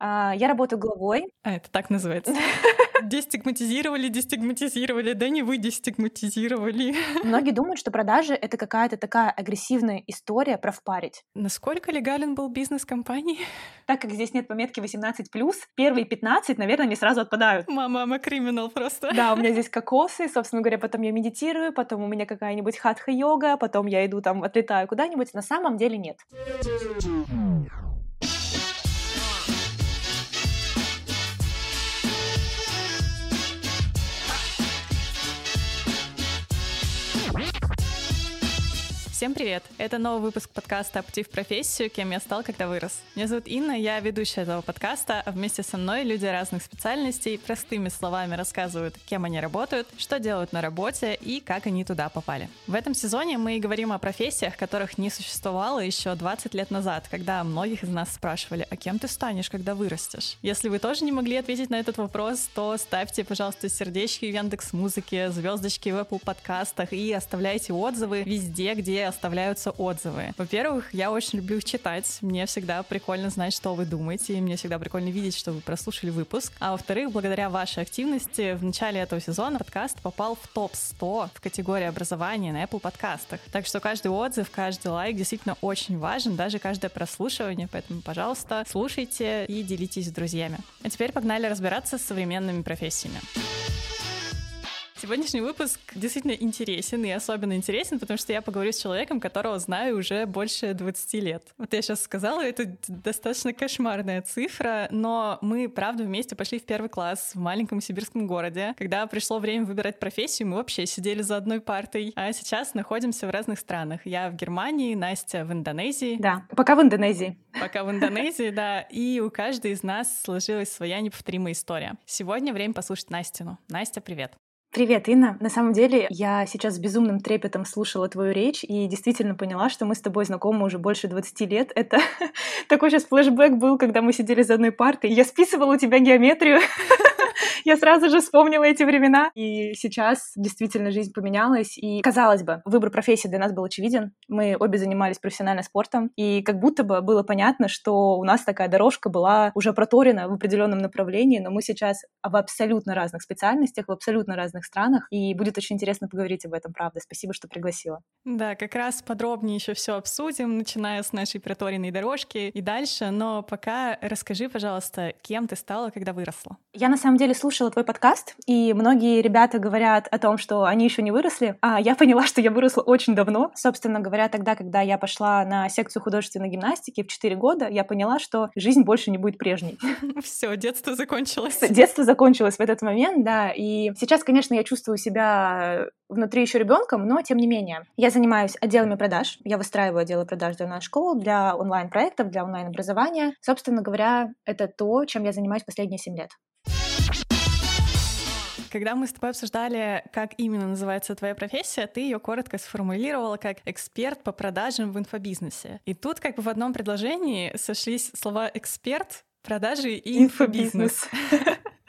А, я работаю главой. А, это так называется. Дестигматизировали, дестигматизировали, да не вы дестигматизировали. Многие думают, что продажи — это какая-то такая агрессивная история про впарить. Насколько легален был бизнес компании? Так как здесь нет пометки 18+, первые 15, наверное, не сразу отпадают. Мама, мама криминал просто. Да, у меня здесь кокосы, собственно говоря, потом я медитирую, потом у меня какая-нибудь хатха-йога, потом я иду там, отлетаю куда-нибудь. На самом деле нет. Всем привет! Это новый выпуск подкаста «Пути в профессию. Кем я стал, когда вырос». Меня зовут Инна, я ведущая этого подкаста, а вместе со мной люди разных специальностей простыми словами рассказывают, кем они работают, что делают на работе и как они туда попали. В этом сезоне мы говорим о профессиях, которых не существовало еще 20 лет назад, когда многих из нас спрашивали, а кем ты станешь, когда вырастешь? Если вы тоже не могли ответить на этот вопрос, то ставьте, пожалуйста, сердечки в Яндекс Музыке, звездочки в Apple подкастах и оставляйте отзывы везде, где оставляются отзывы. Во-первых, я очень люблю их читать. Мне всегда прикольно знать, что вы думаете, и мне всегда прикольно видеть, что вы прослушали выпуск. А во-вторых, благодаря вашей активности в начале этого сезона подкаст попал в топ-100 в категории образования на Apple подкастах. Так что каждый отзыв, каждый лайк действительно очень важен, даже каждое прослушивание, поэтому, пожалуйста, слушайте и делитесь с друзьями. А теперь погнали разбираться с современными профессиями. Сегодняшний выпуск действительно интересен, и особенно интересен, потому что я поговорю с человеком, которого знаю уже больше 20 лет. Вот я сейчас сказала, это достаточно кошмарная цифра, но мы, правда, вместе пошли в первый класс в маленьком сибирском городе. Когда пришло время выбирать профессию, мы вообще сидели за одной партой, а сейчас находимся в разных странах. Я в Германии, Настя в Индонезии. Да, пока в Индонезии. Пока в Индонезии, да. И у каждой из нас сложилась своя неповторимая история. Сегодня время послушать Настину. Настя, привет. Привет, Инна. На самом деле, я сейчас с безумным трепетом слушала твою речь и действительно поняла, что мы с тобой знакомы уже больше 20 лет. Это такой сейчас флешбэк был, когда мы сидели за одной партой. Я списывала у тебя геометрию. я сразу же вспомнила эти времена. И сейчас действительно жизнь поменялась. И, казалось бы, выбор профессии для нас был очевиден. Мы обе занимались профессиональным спортом. И как будто бы было понятно, что у нас такая дорожка была уже проторена в определенном направлении, но мы сейчас в абсолютно разных специальностях, в абсолютно разных странах. И будет очень интересно поговорить об этом, правда. Спасибо, что пригласила. Да, как раз подробнее еще все обсудим, начиная с нашей проторенной дорожки и дальше. Но пока расскажи, пожалуйста, кем ты стала, когда выросла? Я на самом деле слушала твой подкаст, и многие ребята говорят о том, что они еще не выросли. А я поняла, что я выросла очень давно. Собственно говоря, тогда, когда я пошла на секцию художественной гимнастики в 4 года, я поняла, что жизнь больше не будет прежней. Все, детство закончилось. Детство закончилось в этот момент, да. И сейчас, конечно, я чувствую себя внутри еще ребенком, но тем не менее. Я занимаюсь отделами продаж. Я выстраиваю отделы продаж для онлайн-школ, для онлайн-проектов, для онлайн-образования. Собственно говоря, это то, чем я занимаюсь последние 7 лет. Когда мы с тобой обсуждали, как именно называется твоя профессия, ты ее коротко сформулировала как эксперт по продажам в инфобизнесе. И тут как бы в одном предложении сошлись слова эксперт, продажи и инфобизнес.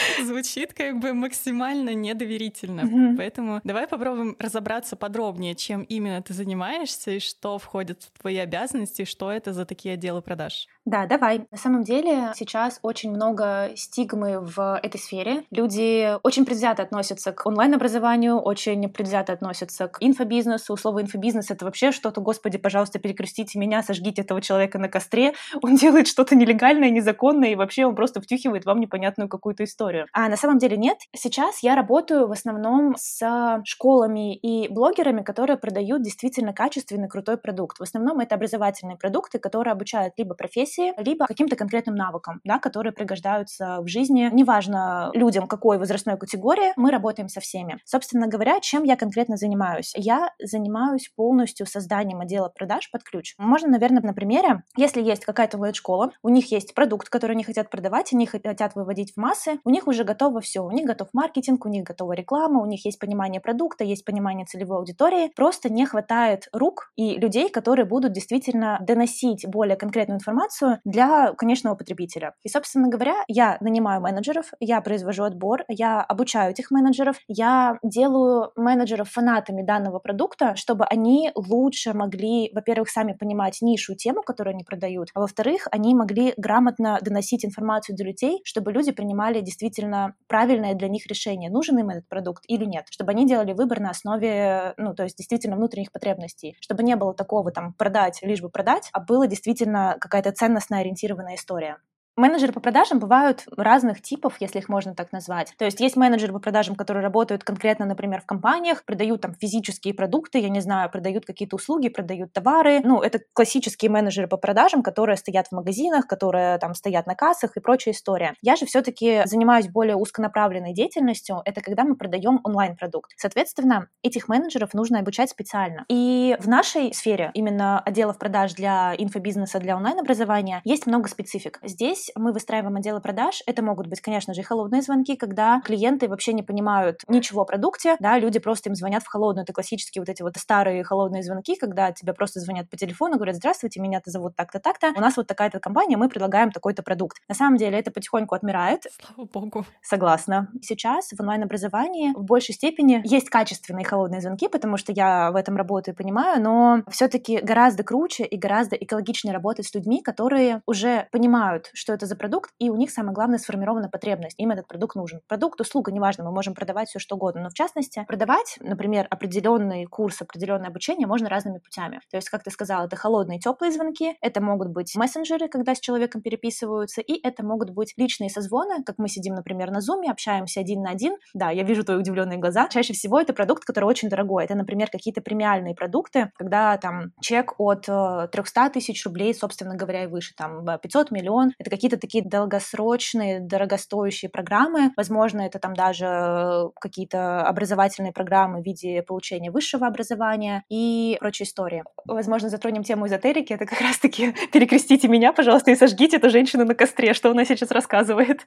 Звучит как бы максимально недоверительно. Mm-hmm. Поэтому давай попробуем разобраться подробнее, чем именно ты занимаешься и что входит в твои обязанности, что это за такие отделы продаж. Да, давай. На самом деле сейчас очень много стигмы в этой сфере. Люди очень предвзято относятся к онлайн-образованию, очень предвзято относятся к инфобизнесу. Слово инфобизнес — это вообще что-то, господи, пожалуйста, перекрестите меня, сожгите этого человека на костре. Он делает что-то нелегальное, незаконное, и вообще он просто втюхивает вам непонятную какую-то историю. А на самом деле нет. Сейчас я работаю в основном с школами и блогерами, которые продают действительно качественный, крутой продукт. В основном это образовательные продукты, которые обучают либо профессии, профессии, либо каким-то конкретным навыкам, да, которые пригождаются в жизни. Неважно людям, какой возрастной категории, мы работаем со всеми. Собственно говоря, чем я конкретно занимаюсь? Я занимаюсь полностью созданием отдела продаж под ключ. Можно, наверное, на примере, если есть какая-то онлайн-школа, у них есть продукт, который они хотят продавать, они хотят выводить в массы, у них уже готово все, у них готов маркетинг, у них готова реклама, у них есть понимание продукта, есть понимание целевой аудитории, просто не хватает рук и людей, которые будут действительно доносить более конкретную информацию информацию для конечного потребителя. И, собственно говоря, я нанимаю менеджеров, я произвожу отбор, я обучаю этих менеджеров, я делаю менеджеров фанатами данного продукта, чтобы они лучше могли, во-первых, сами понимать нишу, тему, которую они продают, а во-вторых, они могли грамотно доносить информацию до людей, чтобы люди принимали действительно правильное для них решение, нужен им этот продукт или нет, чтобы они делали выбор на основе, ну, то есть действительно внутренних потребностей, чтобы не было такого там продать, лишь бы продать, а было действительно какая-то ценностно ориентированная история. Менеджеры по продажам бывают разных типов, если их можно так назвать. То есть есть менеджеры по продажам, которые работают конкретно, например, в компаниях, продают там физические продукты, я не знаю, продают какие-то услуги, продают товары. Ну, это классические менеджеры по продажам, которые стоят в магазинах, которые там стоят на кассах и прочая история. Я же все-таки занимаюсь более узконаправленной деятельностью. Это когда мы продаем онлайн-продукт. Соответственно, этих менеджеров нужно обучать специально. И в нашей сфере, именно отделов продаж для инфобизнеса, для онлайн-образования, есть много специфик. Здесь мы выстраиваем отделы продаж. Это могут быть, конечно же, и холодные звонки, когда клиенты вообще не понимают ничего о продукте, да, люди просто им звонят в холодную. Это классические вот эти вот старые холодные звонки, когда тебе просто звонят по телефону, говорят, здравствуйте, меня-то зовут так-то, так-то, у нас вот такая-то компания, мы предлагаем такой-то продукт. На самом деле это потихоньку отмирает. Слава богу. Согласна. Сейчас в онлайн-образовании в большей степени есть качественные холодные звонки, потому что я в этом работаю и понимаю, но все-таки гораздо круче и гораздо экологичнее работать с людьми, которые уже понимают, что это за продукт, и у них самое главное сформирована потребность. Им этот продукт нужен. Продукт, услуга, неважно, мы можем продавать все что угодно, но в частности продавать, например, определенный курс, определенное обучение можно разными путями. То есть, как ты сказала, это холодные теплые звонки, это могут быть мессенджеры, когда с человеком переписываются, и это могут быть личные созвоны, как мы сидим, например, на зуме, общаемся один на один. Да, я вижу твои удивленные глаза. Чаще всего это продукт, который очень дорогой. Это, например, какие-то премиальные продукты, когда там чек от 300 э, тысяч рублей, собственно говоря, и выше, там 500 миллион. Это какие-то такие долгосрочные, дорогостоящие программы. Возможно, это там даже какие-то образовательные программы в виде получения высшего образования и прочая история. Возможно, затронем тему эзотерики. Это как раз-таки перекрестите меня, пожалуйста, и сожгите эту женщину на костре, что она сейчас рассказывает.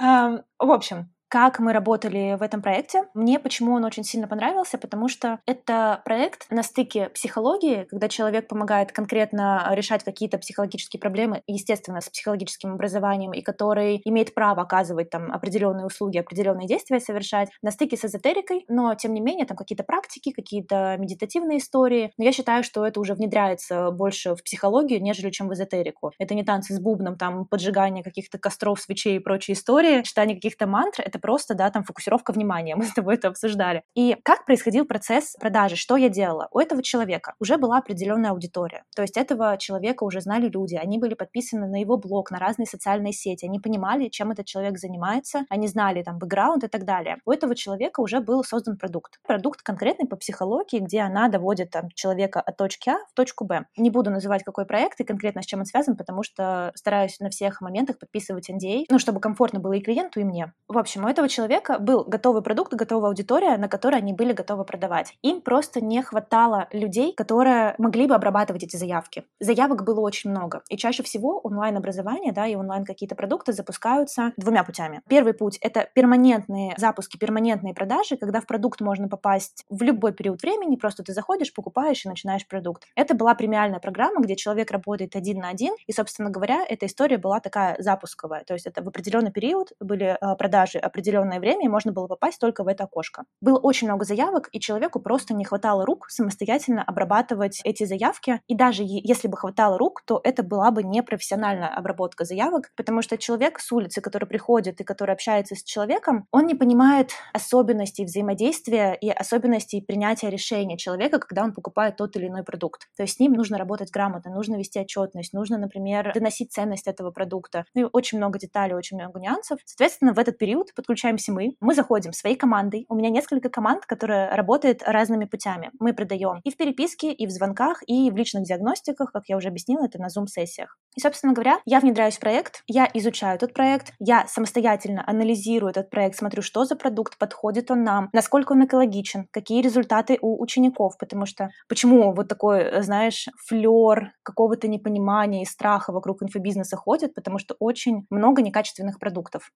В общем, как мы работали в этом проекте. Мне почему он очень сильно понравился, потому что это проект на стыке психологии, когда человек помогает конкретно решать какие-то психологические проблемы, естественно, с психологическим образованием, и который имеет право оказывать там определенные услуги, определенные действия совершать, на стыке с эзотерикой, но тем не менее там какие-то практики, какие-то медитативные истории. Но я считаю, что это уже внедряется больше в психологию, нежели чем в эзотерику. Это не танцы с бубном, там поджигание каких-то костров, свечей и прочие истории, читание каких-то мантр, это просто, да, там фокусировка внимания, мы с тобой это обсуждали. И как происходил процесс продажи, что я делала? У этого человека уже была определенная аудитория, то есть этого человека уже знали люди, они были подписаны на его блог, на разные социальные сети, они понимали, чем этот человек занимается, они знали там бэкграунд и так далее. У этого человека уже был создан продукт. Продукт конкретный по психологии, где она доводит там человека от точки А в точку Б. Не буду называть, какой проект и конкретно с чем он связан, потому что стараюсь на всех моментах подписывать NDA, а, ну, чтобы комфортно было и клиенту, и мне. В общем, у этого человека был готовый продукт, готовая аудитория, на которой они были готовы продавать. Им просто не хватало людей, которые могли бы обрабатывать эти заявки. Заявок было очень много. И чаще всего онлайн-образование да, и онлайн какие-то продукты запускаются двумя путями. Первый путь — это перманентные запуски, перманентные продажи, когда в продукт можно попасть в любой период времени, просто ты заходишь, покупаешь и начинаешь продукт. Это была премиальная программа, где человек работает один на один, и, собственно говоря, эта история была такая запусковая. То есть это в определенный период были а, продажи определенное время, и можно было попасть только в это окошко. Было очень много заявок, и человеку просто не хватало рук самостоятельно обрабатывать эти заявки. И даже если бы хватало рук, то это была бы не профессиональная обработка заявок, потому что человек с улицы, который приходит и который общается с человеком, он не понимает особенностей взаимодействия и особенностей принятия решения человека, когда он покупает тот или иной продукт. То есть с ним нужно работать грамотно, нужно вести отчетность, нужно, например, доносить ценность этого продукта. Ну и очень много деталей, очень много нюансов. Соответственно, в этот период подключаемся мы. Мы заходим своей командой. У меня несколько команд, которые работают разными путями. Мы продаем и в переписке, и в звонках, и в личных диагностиках, как я уже объяснила, это на Zoom-сессиях. И, собственно говоря, я внедряюсь в проект, я изучаю этот проект, я самостоятельно анализирую этот проект, смотрю, что за продукт, подходит он нам, насколько он экологичен, какие результаты у учеников, потому что почему вот такой, знаешь, флер какого-то непонимания и страха вокруг инфобизнеса ходит, потому что очень много некачественных продуктов.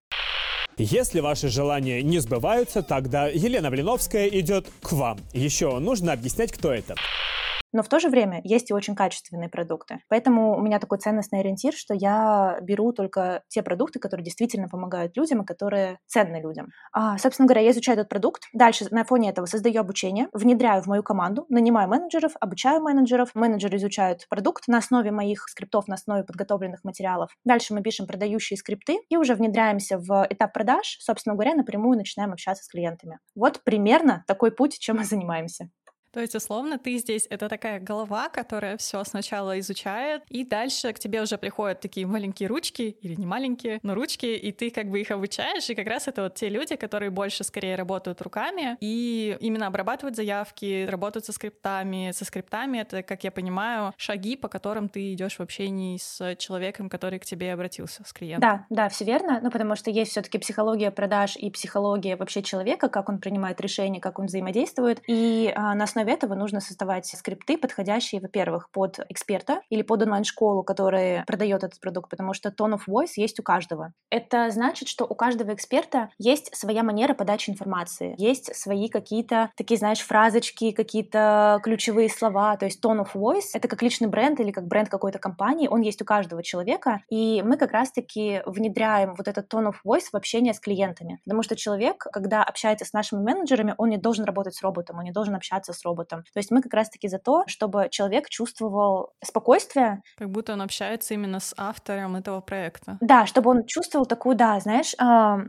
Если ваши желания не сбываются, тогда Елена Блиновская идет к вам. Еще нужно объяснять, кто это. Но в то же время есть и очень качественные продукты. Поэтому у меня такой ценностный ориентир, что я беру только те продукты, которые действительно помогают людям и которые ценны людям. А, собственно говоря, я изучаю этот продукт. Дальше на фоне этого создаю обучение, внедряю в мою команду, нанимаю менеджеров, обучаю менеджеров. Менеджеры изучают продукт на основе моих скриптов, на основе подготовленных материалов. Дальше мы пишем продающие скрипты и уже внедряемся в этап продаж. Собственно говоря, напрямую начинаем общаться с клиентами. Вот примерно такой путь, чем мы занимаемся. То есть, условно, ты здесь — это такая голова, которая все сначала изучает, и дальше к тебе уже приходят такие маленькие ручки, или не маленькие, но ручки, и ты как бы их обучаешь, и как раз это вот те люди, которые больше скорее работают руками, и именно обрабатывают заявки, работают со скриптами. Со скриптами — это, как я понимаю, шаги, по которым ты идешь в общении с человеком, который к тебе обратился, с клиентом. Да, да, все верно, ну потому что есть все таки психология продаж и психология вообще человека, как он принимает решения, как он взаимодействует, и а, на основе этого нужно создавать скрипты, подходящие, во-первых, под эксперта или под онлайн-школу, которая продает этот продукт, потому что tone of voice есть у каждого. Это значит, что у каждого эксперта есть своя манера подачи информации, есть свои какие-то такие, знаешь, фразочки, какие-то ключевые слова, то есть tone of voice — это как личный бренд или как бренд какой-то компании, он есть у каждого человека, и мы как раз-таки внедряем вот этот tone of voice в общение с клиентами, потому что человек, когда общается с нашими менеджерами, он не должен работать с роботом, он не должен общаться с роботом. То есть мы как раз-таки за то, чтобы человек чувствовал спокойствие. Как будто он общается именно с автором этого проекта. Да, чтобы он чувствовал такую, да, знаешь,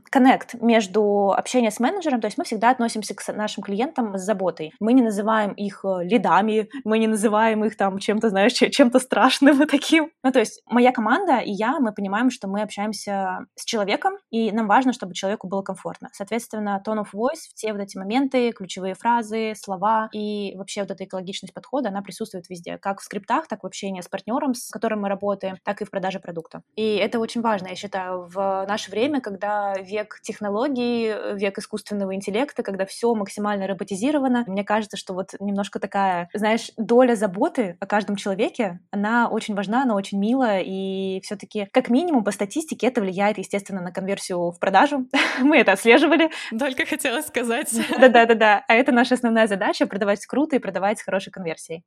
коннект между общением с менеджером. То есть мы всегда относимся к нашим клиентам с заботой. Мы не называем их э, лидами, мы не называем их там чем-то, знаешь, чем-то страшным и таким. Ну, то есть моя команда и я, мы понимаем, что мы общаемся с человеком, и нам важно, чтобы человеку было комфортно. Соответственно, tone of voice, все вот эти моменты, ключевые фразы, слова и и вообще вот эта экологичность подхода, она присутствует везде, как в скриптах, так и в общении с партнером, с которым мы работаем, так и в продаже продукта. И это очень важно, я считаю, в наше время, когда век технологий, век искусственного интеллекта, когда все максимально роботизировано, мне кажется, что вот немножко такая, знаешь, доля заботы о каждом человеке, она очень важна, она очень милая, и все-таки, как минимум, по статистике это влияет, естественно, на конверсию в продажу. Мы это отслеживали. Только хотела сказать. Да-да-да-да. А это наша основная задача — продавать продавать круто и продавать с хорошей конверсией.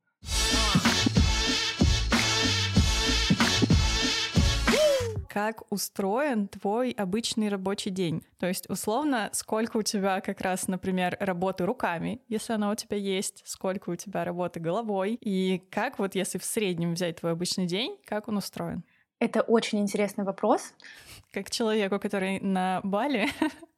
как устроен твой обычный рабочий день. То есть, условно, сколько у тебя как раз, например, работы руками, если она у тебя есть, сколько у тебя работы головой, и как вот если в среднем взять твой обычный день, как он устроен? Это очень интересный вопрос. Как человеку, который на Бали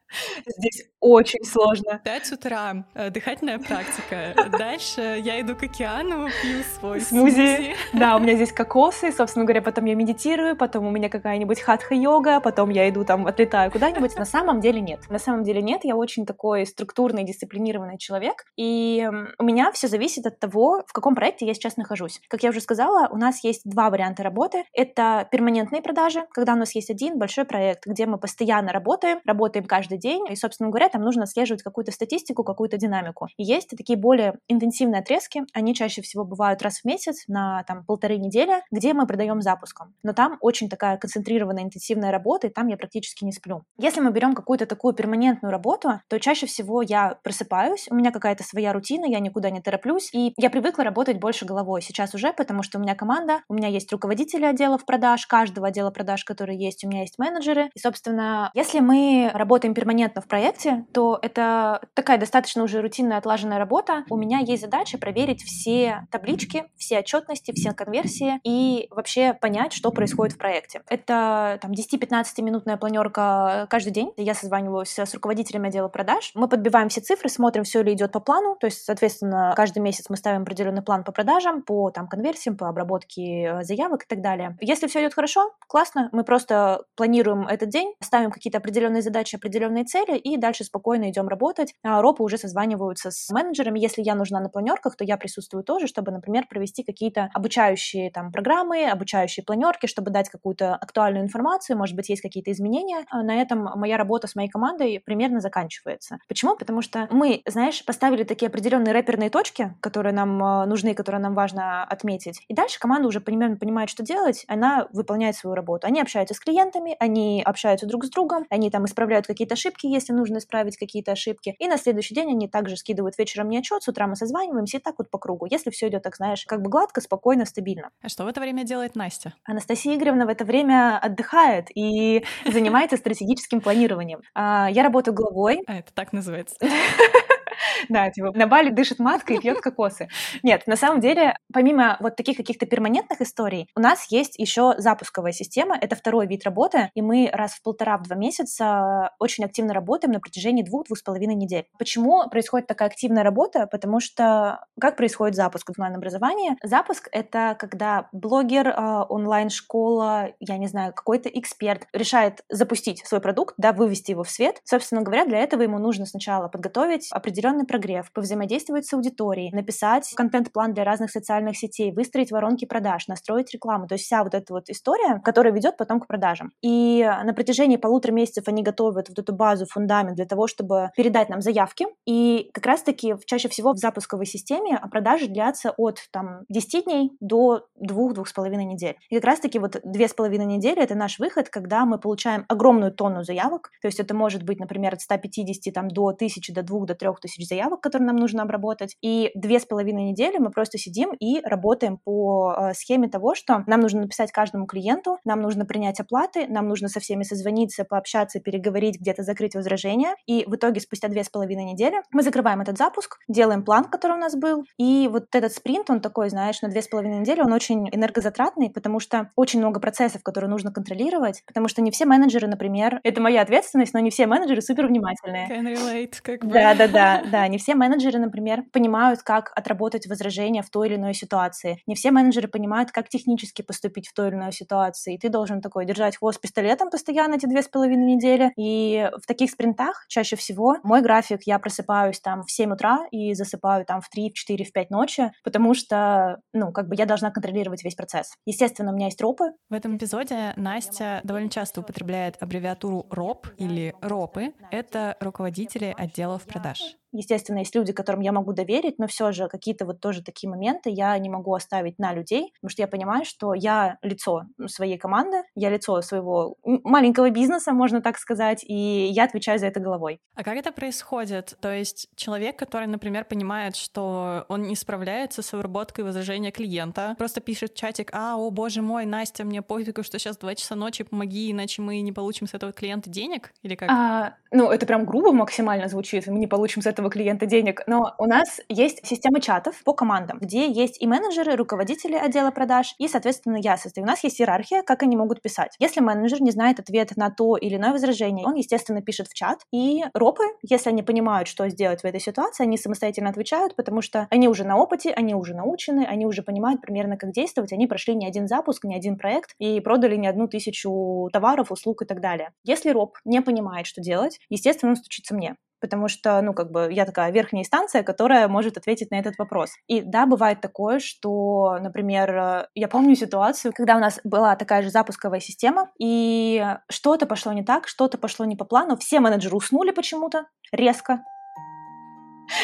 Здесь очень сложно. 5 утра, э, дыхательная практика. Дальше я иду к океану, пью свой смузи. смузи. Да, у меня здесь кокосы, собственно говоря, потом я медитирую, потом у меня какая-нибудь хатха-йога, потом я иду там, отлетаю куда-нибудь. На самом деле нет. На самом деле нет, я очень такой структурный, дисциплинированный человек, и у меня все зависит от того, в каком проекте я сейчас нахожусь. Как я уже сказала, у нас есть два варианта работы. Это перманентные продажи, когда у нас есть один большой проект, где мы постоянно работаем, работаем каждый день, и, собственно говоря, там нужно отслеживать какую-то статистику, какую-то динамику. И есть такие более интенсивные отрезки, они чаще всего бывают раз в месяц на там полторы недели, где мы продаем запуском. Но там очень такая концентрированная, интенсивная работа, и там я практически не сплю. Если мы берем какую-то такую перманентную работу, то чаще всего я просыпаюсь, у меня какая-то своя рутина, я никуда не тороплюсь, и я привыкла работать больше головой сейчас уже, потому что у меня команда, у меня есть руководители отделов продаж, каждого отдела продаж, который есть, у меня есть менеджеры, и, собственно, если мы работаем перманентно в проекте, то это такая достаточно уже рутинная отлаженная работа. У меня есть задача проверить все таблички, все отчетности, все конверсии и вообще понять, что происходит в проекте. Это там 10-15 минутная планерка каждый день. Я созваниваюсь с руководителями отдела продаж. Мы подбиваем все цифры, смотрим, все ли идет по плану. То есть, соответственно, каждый месяц мы ставим определенный план по продажам, по там конверсиям, по обработке э, заявок и так далее. Если все идет хорошо, классно, мы просто планируем этот день, ставим какие-то определенные задачи, определенные определенные цели и дальше спокойно идем работать. А ропы уже созваниваются с менеджерами. Если я нужна на планерках, то я присутствую тоже, чтобы, например, провести какие-то обучающие там программы, обучающие планерки, чтобы дать какую-то актуальную информацию, может быть, есть какие-то изменения. А на этом моя работа с моей командой примерно заканчивается. Почему? Потому что мы, знаешь, поставили такие определенные рэперные точки, которые нам а, нужны, которые нам важно отметить. И дальше команда уже примерно понимает, что делать, она выполняет свою работу. Они общаются с клиентами, они общаются друг с другом, они там исправляют какие-то ошибки, если нужно исправить какие-то ошибки. И на следующий день они также скидывают вечером мне отчет, с утра мы созваниваемся и так вот по кругу. Если все идет, так знаешь, как бы гладко, спокойно, стабильно. А что в это время делает Настя? Анастасия Игоревна в это время отдыхает и занимается стратегическим планированием. А, я работаю главой. А это так называется. Да, типа на Бали дышит маской и пьет кокосы. Нет, на самом деле, помимо вот таких каких-то перманентных историй, у нас есть еще запусковая система. Это второй вид работы, и мы раз в полтора-два месяца очень активно работаем на протяжении двух-двух с половиной недель. Почему происходит такая активная работа? Потому что как происходит запуск онлайн-образования? Запуск — это когда блогер, а, онлайн-школа, я не знаю, какой-то эксперт решает запустить свой продукт, да, вывести его в свет. Собственно говоря, для этого ему нужно сначала подготовить определенный определенный прогрев, повзаимодействовать с аудиторией, написать контент-план для разных социальных сетей, выстроить воронки продаж, настроить рекламу. То есть вся вот эта вот история, которая ведет потом к продажам. И на протяжении полутора месяцев они готовят вот эту базу, фундамент для того, чтобы передать нам заявки. И как раз-таки чаще всего в запусковой системе продажи длятся от там 10 дней до 2-2,5 недель. И как раз-таки вот 2,5 недели — это наш выход, когда мы получаем огромную тонну заявок. То есть это может быть, например, от 150 там, до 1000, до 2, до 3000 заявок, которые нам нужно обработать. И две с половиной недели мы просто сидим и работаем по э, схеме того, что нам нужно написать каждому клиенту, нам нужно принять оплаты, нам нужно со всеми созвониться, пообщаться, переговорить, где-то закрыть возражения. И в итоге спустя две с половиной недели мы закрываем этот запуск, делаем план, который у нас был. И вот этот спринт, он такой, знаешь, на две с половиной недели, он очень энергозатратный, потому что очень много процессов, которые нужно контролировать, потому что не все менеджеры, например, это моя ответственность, но не все менеджеры супер внимательные. Can relate, как бы. Да, да, да, да. Не все менеджеры, например, понимают, как отработать возражения в той или иной ситуации. Не все менеджеры понимают, как технически поступить в той или иной ситуации. И ты должен такой держать хвост пистолетом постоянно эти две с половиной недели. И в таких спринтах чаще всего мой график, я просыпаюсь там в 7 утра и засыпаю там в 3, в 4, в 5 ночи, потому что, ну, как бы я должна контролировать весь процесс. Естественно, у меня есть ропы. В этом эпизоде Настя довольно часто употребляет аббревиатуру РОП или РОПы. Это руководители отделов продаж. Естественно, есть люди, которым я могу доверить, но все же какие-то вот тоже такие моменты я не могу оставить на людей, потому что я понимаю, что я лицо своей команды, я лицо своего маленького бизнеса, можно так сказать, и я отвечаю за это головой. А как это происходит? То есть человек, который, например, понимает, что он не справляется с обработкой возражения клиента, просто пишет в чатик, а, о боже мой, Настя, мне пофигу, что сейчас 2 часа ночи, помоги, иначе мы не получим с этого клиента денег? Или как? А, ну, это прям грубо максимально звучит, мы не получим с этого этого клиента денег, но у нас есть система чатов по командам, где есть и менеджеры, руководители отдела продаж, и, соответственно, я состою. У нас есть иерархия, как они могут писать. Если менеджер не знает ответ на то или иное возражение, он, естественно, пишет в чат, и ропы, если они понимают, что сделать в этой ситуации, они самостоятельно отвечают, потому что они уже на опыте, они уже научены, они уже понимают примерно, как действовать, они прошли не один запуск, не один проект и продали не одну тысячу товаров, услуг и так далее. Если роб не понимает, что делать, естественно, он стучится мне потому что, ну, как бы я такая верхняя инстанция, которая может ответить на этот вопрос. И да, бывает такое, что, например, э, я помню ситуацию, когда у нас была такая же запусковая система, и что-то пошло не так, что-то пошло не по плану, все менеджеры уснули почему-то резко,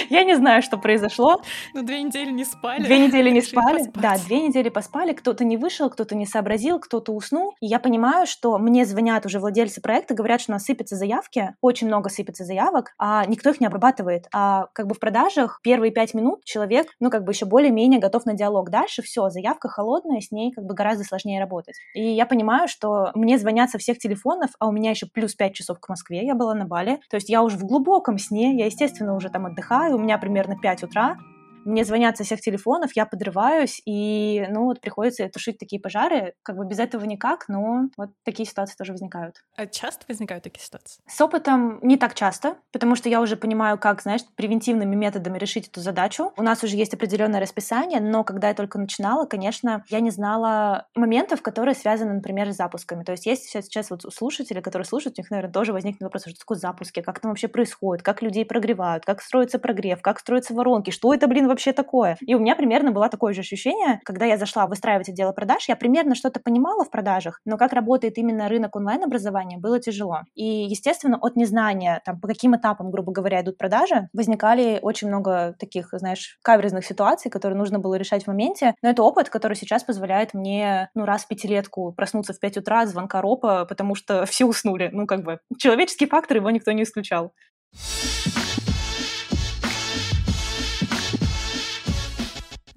я не знаю, что произошло. Ну, две недели не спали. Две недели не спали. Да, две недели поспали. Кто-то не вышел, кто-то не сообразил, кто-то уснул. И я понимаю, что мне звонят уже владельцы проекта, говорят, что у нас сыпятся заявки, очень много сыпется заявок, а никто их не обрабатывает. А как бы в продажах первые пять минут человек, ну, как бы еще более-менее готов на диалог. Дальше все, заявка холодная, с ней как бы гораздо сложнее работать. И я понимаю, что мне звонят со всех телефонов, а у меня еще плюс пять часов к Москве, я была на Бали. То есть я уже в глубоком сне, я, естественно, уже там отдыхаю, отдыхаю, у меня примерно 5 утра, мне звонят со всех телефонов, я подрываюсь, и, ну, вот приходится тушить такие пожары. Как бы без этого никак, но вот такие ситуации тоже возникают. А часто возникают такие ситуации? С опытом не так часто, потому что я уже понимаю, как, знаешь, превентивными методами решить эту задачу. У нас уже есть определенное расписание, но когда я только начинала, конечно, я не знала моментов, которые связаны, например, с запусками. То есть есть сейчас вот слушатели, которые слушают, у них, наверное, тоже возникнет вопрос, что такое запуски, как там вообще происходит, как людей прогревают, как строится прогрев, как строятся воронки, что это, блин, вообще такое? И у меня примерно было такое же ощущение, когда я зашла выстраивать отделы продаж, я примерно что-то понимала в продажах, но как работает именно рынок онлайн-образования, было тяжело. И, естественно, от незнания, там, по каким этапам, грубо говоря, идут продажи, возникали очень много таких, знаешь, каверзных ситуаций, которые нужно было решать в моменте. Но это опыт, который сейчас позволяет мне, ну, раз в пятилетку проснуться в 5 утра от звонка ропа, потому что все уснули. Ну, как бы, человеческий фактор, его никто не исключал.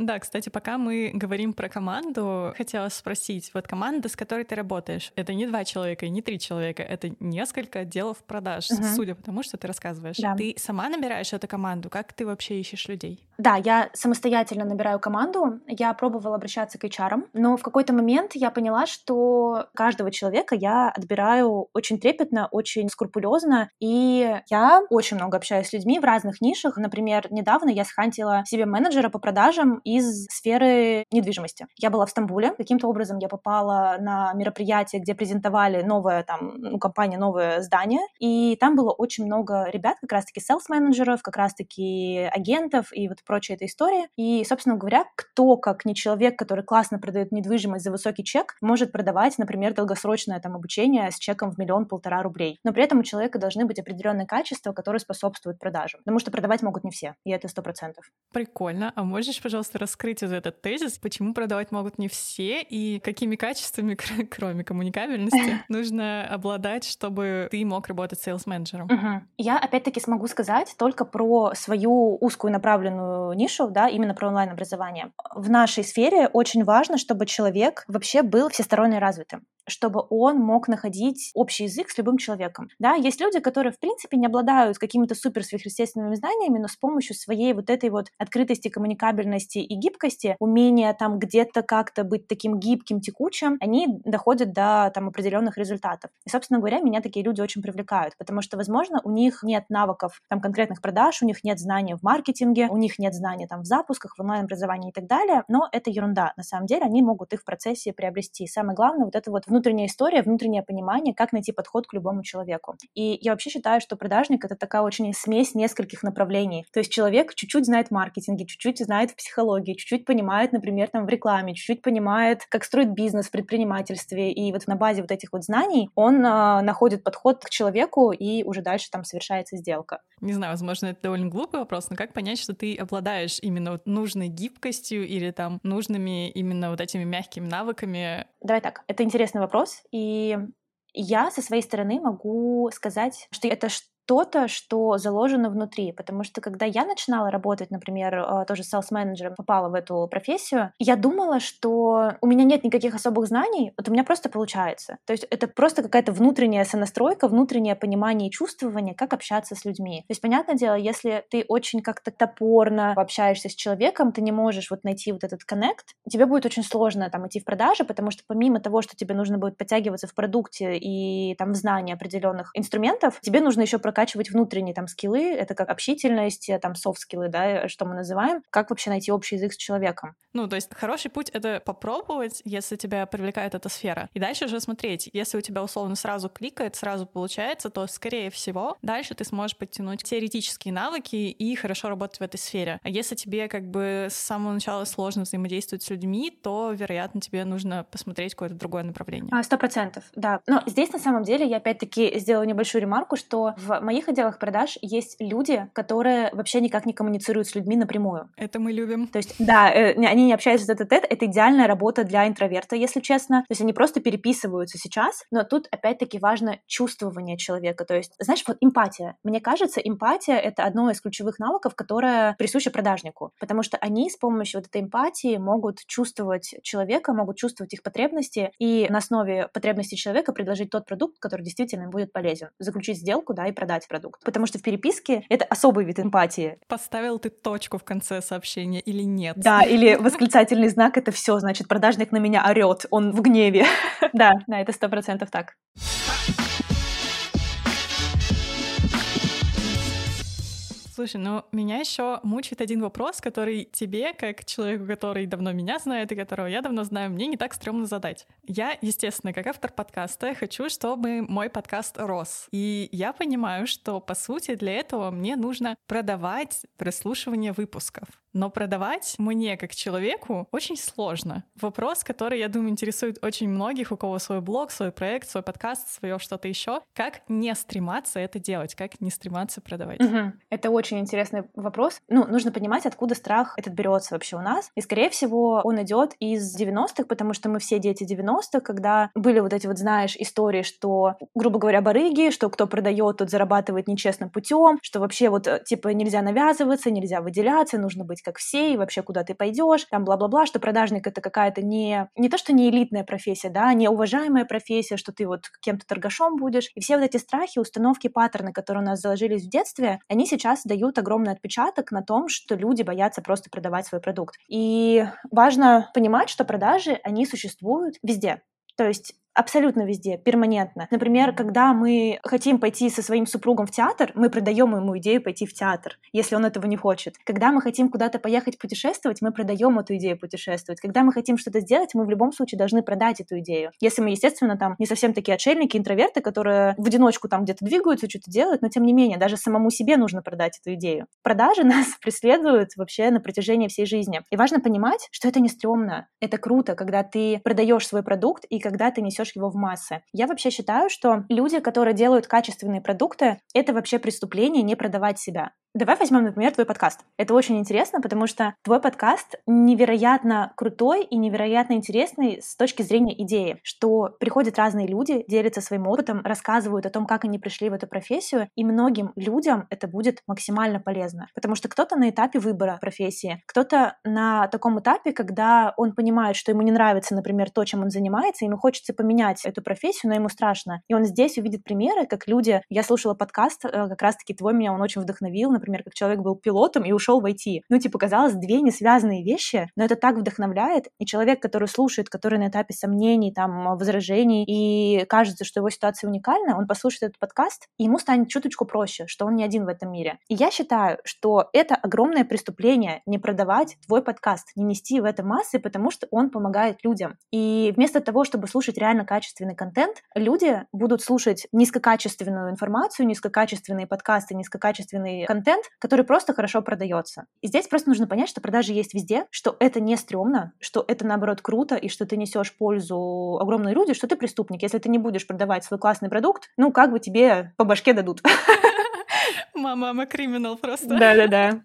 Да, кстати, пока мы говорим про команду, хотела спросить, вот команда, с которой ты работаешь, это не два человека и не три человека, это несколько отделов продаж, угу. судя по тому, что ты рассказываешь. Да. Ты сама набираешь эту команду? Как ты вообще ищешь людей? Да, я самостоятельно набираю команду. Я пробовала обращаться к HR, но в какой-то момент я поняла, что каждого человека я отбираю очень трепетно, очень скрупулезно, и я очень много общаюсь с людьми в разных нишах. Например, недавно я схантила себе менеджера по продажам из сферы недвижимости. Я была в Стамбуле, каким-то образом я попала на мероприятие, где презентовали новое там, ну, компания, новое здание, и там было очень много ребят, как раз-таки селс-менеджеров, как раз-таки агентов и вот прочая эта история. И, собственно говоря, кто, как не человек, который классно продает недвижимость за высокий чек, может продавать, например, долгосрочное там обучение с чеком в миллион-полтора рублей. Но при этом у человека должны быть определенные качества, которые способствуют продажам. Потому что продавать могут не все, и это сто процентов. Прикольно. А можешь, пожалуйста, раскрыть этот тезис, почему продавать могут не все и какими качествами, кроме коммуникабельности, нужно обладать, чтобы ты мог работать сейлс-менеджером? Я опять-таки смогу сказать только про свою узкую направленную нишу, да, именно про онлайн-образование. В нашей сфере очень важно, чтобы человек вообще был всесторонне развитым чтобы он мог находить общий язык с любым человеком. Да, есть люди, которые, в принципе, не обладают какими-то супер сверхъестественными знаниями, но с помощью своей вот этой вот открытости, коммуникабельности и гибкости, умения там где-то как-то быть таким гибким, текучим, они доходят до там определенных результатов. И, собственно говоря, меня такие люди очень привлекают, потому что, возможно, у них нет навыков там конкретных продаж, у них нет знаний в маркетинге, у них нет знаний там в запусках, в онлайн-образовании и так далее, но это ерунда. На самом деле они могут их в процессе приобрести. Самое главное вот это вот внутренняя история, внутреннее понимание, как найти подход к любому человеку. И я вообще считаю, что продажник — это такая очень смесь нескольких направлений. То есть человек чуть-чуть знает маркетинге, чуть-чуть знает в психологии, чуть-чуть понимает, например, там в рекламе, чуть-чуть понимает, как строить бизнес в предпринимательстве. И вот на базе вот этих вот знаний он э, находит подход к человеку, и уже дальше там совершается сделка. Не знаю, возможно, это довольно глупый вопрос, но как понять, что ты обладаешь именно вот нужной гибкостью или там нужными именно вот этими мягкими навыками? Давай так, это интересный вопрос, и я со своей стороны могу сказать, что это что-то, что заложено внутри. Потому что когда я начинала работать, например, э, тоже селс-менеджером, попала в эту профессию, я думала, что у меня нет никаких особых знаний, вот у меня просто получается. То есть это просто какая-то внутренняя сонастройка, внутреннее понимание и чувствование, как общаться с людьми. То есть, понятное дело, если ты очень как-то топорно общаешься с человеком, ты не можешь вот найти вот этот коннект, тебе будет очень сложно там идти в продажи, потому что помимо того, что тебе нужно будет подтягиваться в продукте и там в знании определенных инструментов, тебе нужно еще прокачивать внутренние там скиллы, это как общительность, э, там софт-скиллы, да, что мы называем, как вообще найти общий язык с человеком. Ну, то есть хороший путь — это попробовать, если тебя привлекает эта сфера. И дальше уже смотреть. Если у тебя условно сразу кликает, сразу получается, то, скорее всего, дальше ты сможешь подтянуть теоретические навыки и хорошо работать в этой сфере. А если тебе как бы с самого начала сложно взаимодействовать с людьми, то, вероятно, тебе нужно посмотреть какое-то другое направление. А, сто процентов, да. Но здесь, на самом деле, я опять-таки сделала небольшую ремарку, что в моих отделах продаж есть люди, которые вообще никак не коммуницируют с людьми напрямую. Это мы любим. То есть, да, э, они не общаются тет тет это идеальная работа для интроверта, если честно. То есть они просто переписываются сейчас, но тут опять-таки важно чувствование человека. То есть, знаешь, вот эмпатия. Мне кажется, эмпатия — это одно из ключевых навыков, которое присуще продажнику, потому что они с помощью вот этой эмпатии могут чувствовать человека, могут чувствовать их потребности и на основе потребностей человека предложить тот продукт, который действительно будет полезен. Заключить сделку, да, и продать продукт. Потому что в переписке это особый вид эмпатии. Поставил ты точку в конце сообщения или нет? Да, или восклицательный знак — это все, значит, продажник на меня орет, он в гневе. Да, да, это сто процентов так. Слушай, ну меня еще мучает один вопрос, который тебе, как человеку, который давно меня знает и которого я давно знаю, мне не так стрёмно задать. Я, естественно, как автор подкаста, хочу, чтобы мой подкаст рос. И я понимаю, что, по сути, для этого мне нужно продавать прослушивание выпусков. Но продавать мне, как человеку, очень сложно. Вопрос, который, я думаю, интересует очень многих, у кого свой блог, свой проект, свой подкаст, свое что-то еще. Как не стрематься это делать? Как не стрематься продавать? Угу. Это очень интересный вопрос. Ну, нужно понимать, откуда страх этот берется вообще у нас. И, скорее всего, он идет из 90-х, потому что мы все дети 90-х, когда были вот эти вот, знаешь, истории, что, грубо говоря, барыги, что кто продает, тот зарабатывает нечестным путем, что вообще вот, э, типа, нельзя навязываться, нельзя выделяться, нужно быть как все, и вообще куда ты пойдешь, там бла-бла-бла, что продажник это какая-то не, не то, что не элитная профессия, да, не уважаемая профессия, что ты вот кем-то торгашом будешь. И все вот эти страхи, установки, паттерны, которые у нас заложились в детстве, они сейчас дают огромный отпечаток на том, что люди боятся просто продавать свой продукт. И важно понимать, что продажи, они существуют везде. То есть абсолютно везде, перманентно. Например, когда мы хотим пойти со своим супругом в театр, мы продаем ему идею пойти в театр, если он этого не хочет. Когда мы хотим куда-то поехать путешествовать, мы продаем эту идею путешествовать. Когда мы хотим что-то сделать, мы в любом случае должны продать эту идею. Если мы, естественно, там не совсем такие отшельники, интроверты, которые в одиночку там где-то двигаются, что-то делают, но тем не менее, даже самому себе нужно продать эту идею. Продажи нас преследуют вообще на протяжении всей жизни. И важно понимать, что это не стрёмно. Это круто, когда ты продаешь свой продукт и когда ты несешь его в массы. Я вообще считаю, что люди, которые делают качественные продукты, это вообще преступление не продавать себя. Давай возьмем, например, твой подкаст. Это очень интересно, потому что твой подкаст невероятно крутой и невероятно интересный с точки зрения идеи, что приходят разные люди, делятся своим опытом, рассказывают о том, как они пришли в эту профессию, и многим людям это будет максимально полезно. Потому что кто-то на этапе выбора профессии, кто-то на таком этапе, когда он понимает, что ему не нравится, например, то, чем он занимается, ему хочется поменять эту профессию, но ему страшно. И он здесь увидит примеры, как люди... Я слушала подкаст, э, как раз-таки твой меня он очень вдохновил, например, как человек был пилотом и ушел в IT. Ну, типа, казалось, две несвязанные вещи, но это так вдохновляет. И человек, который слушает, который на этапе сомнений, там, возражений, и кажется, что его ситуация уникальна, он послушает этот подкаст, и ему станет чуточку проще, что он не один в этом мире. И я считаю, что это огромное преступление не продавать твой подкаст, не нести в это массы, потому что он помогает людям. И вместо того, чтобы слушать реально качественный контент, люди будут слушать низкокачественную информацию, низкокачественные подкасты, низкокачественный контент, контент, который просто хорошо продается. И здесь просто нужно понять, что продажи есть везде, что это не стрёмно, что это наоборот круто, и что ты несешь пользу огромной люди, что ты преступник. Если ты не будешь продавать свой классный продукт, ну как бы тебе по башке дадут. Мама, мама криминал просто. Да-да-да.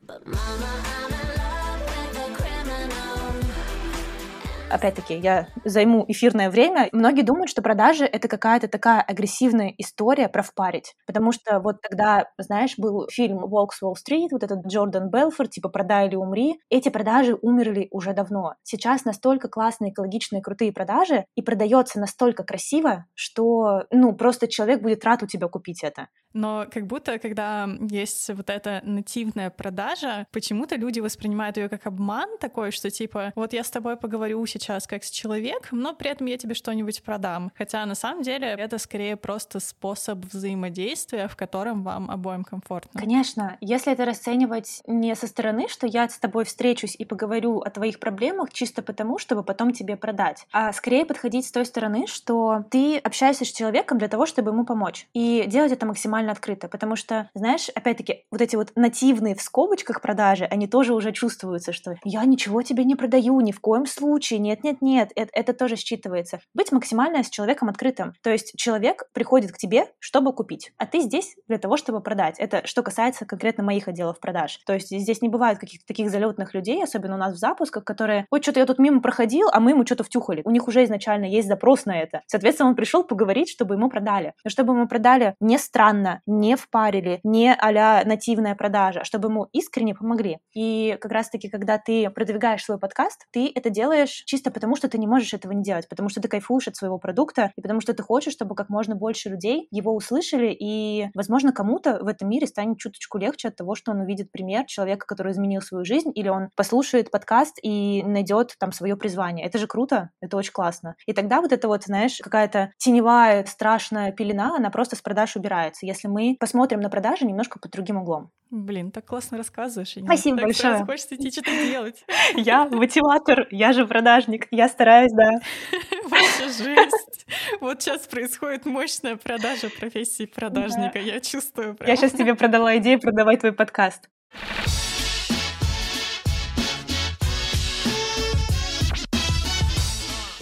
Опять-таки, я займу эфирное время. Многие думают, что продажи — это какая-то такая агрессивная история про впарить. Потому что вот тогда, знаешь, был фильм «Волкс Уолл-стрит», вот этот Джордан Белфорд, типа «Продай или умри». Эти продажи умерли уже давно. Сейчас настолько классные, экологичные, крутые продажи, и продается настолько красиво, что, ну, просто человек будет рад у тебя купить это. Но как будто, когда есть вот эта нативная продажа, почему-то люди воспринимают ее как обман такой, что типа, вот я с тобой поговорю сейчас как с человеком, но при этом я тебе что-нибудь продам. Хотя на самом деле это скорее просто способ взаимодействия, в котором вам обоим комфортно. Конечно, если это расценивать не со стороны, что я с тобой встречусь и поговорю о твоих проблемах чисто потому, чтобы потом тебе продать, а скорее подходить с той стороны, что ты общаешься с человеком для того, чтобы ему помочь. И делать это максимально открыто, потому что, знаешь, опять-таки, вот эти вот нативные в скобочках продажи, они тоже уже чувствуются, что я ничего тебе не продаю, ни в коем случае, нет-нет-нет, это, это тоже считывается. Быть максимально с человеком открытым. То есть человек приходит к тебе, чтобы купить, а ты здесь для того, чтобы продать. Это что касается конкретно моих отделов продаж. То есть здесь не бывает каких-то таких залетных людей, особенно у нас в запусках, которые, ой, что-то я тут мимо проходил, а мы ему что-то втюхали. У них уже изначально есть запрос на это. Соответственно, он пришел поговорить, чтобы ему продали. Но чтобы ему продали не странно, не впарили, не а нативная продажа, чтобы ему искренне помогли. И как раз-таки, когда ты продвигаешь свой подкаст, ты это делаешь чисто потому, что ты не можешь этого не делать, потому что ты кайфуешь от своего продукта, и потому что ты хочешь, чтобы как можно больше людей его услышали, и, возможно, кому-то в этом мире станет чуточку легче от того, что он увидит пример человека, который изменил свою жизнь, или он послушает подкаст и найдет там свое призвание. Это же круто, это очень классно. И тогда вот это вот, знаешь, какая-то теневая, страшная пелена, она просто с продаж убирается, если мы посмотрим на продажи немножко под другим углом. Блин, так классно рассказываешь. Спасибо так большое. Хочется идти что-то делать. Я мотиватор, я же продажник, я стараюсь, да. Вообще жесть. Вот сейчас происходит мощная продажа профессии продажника, я чувствую. Я сейчас тебе продала идею продавать твой подкаст.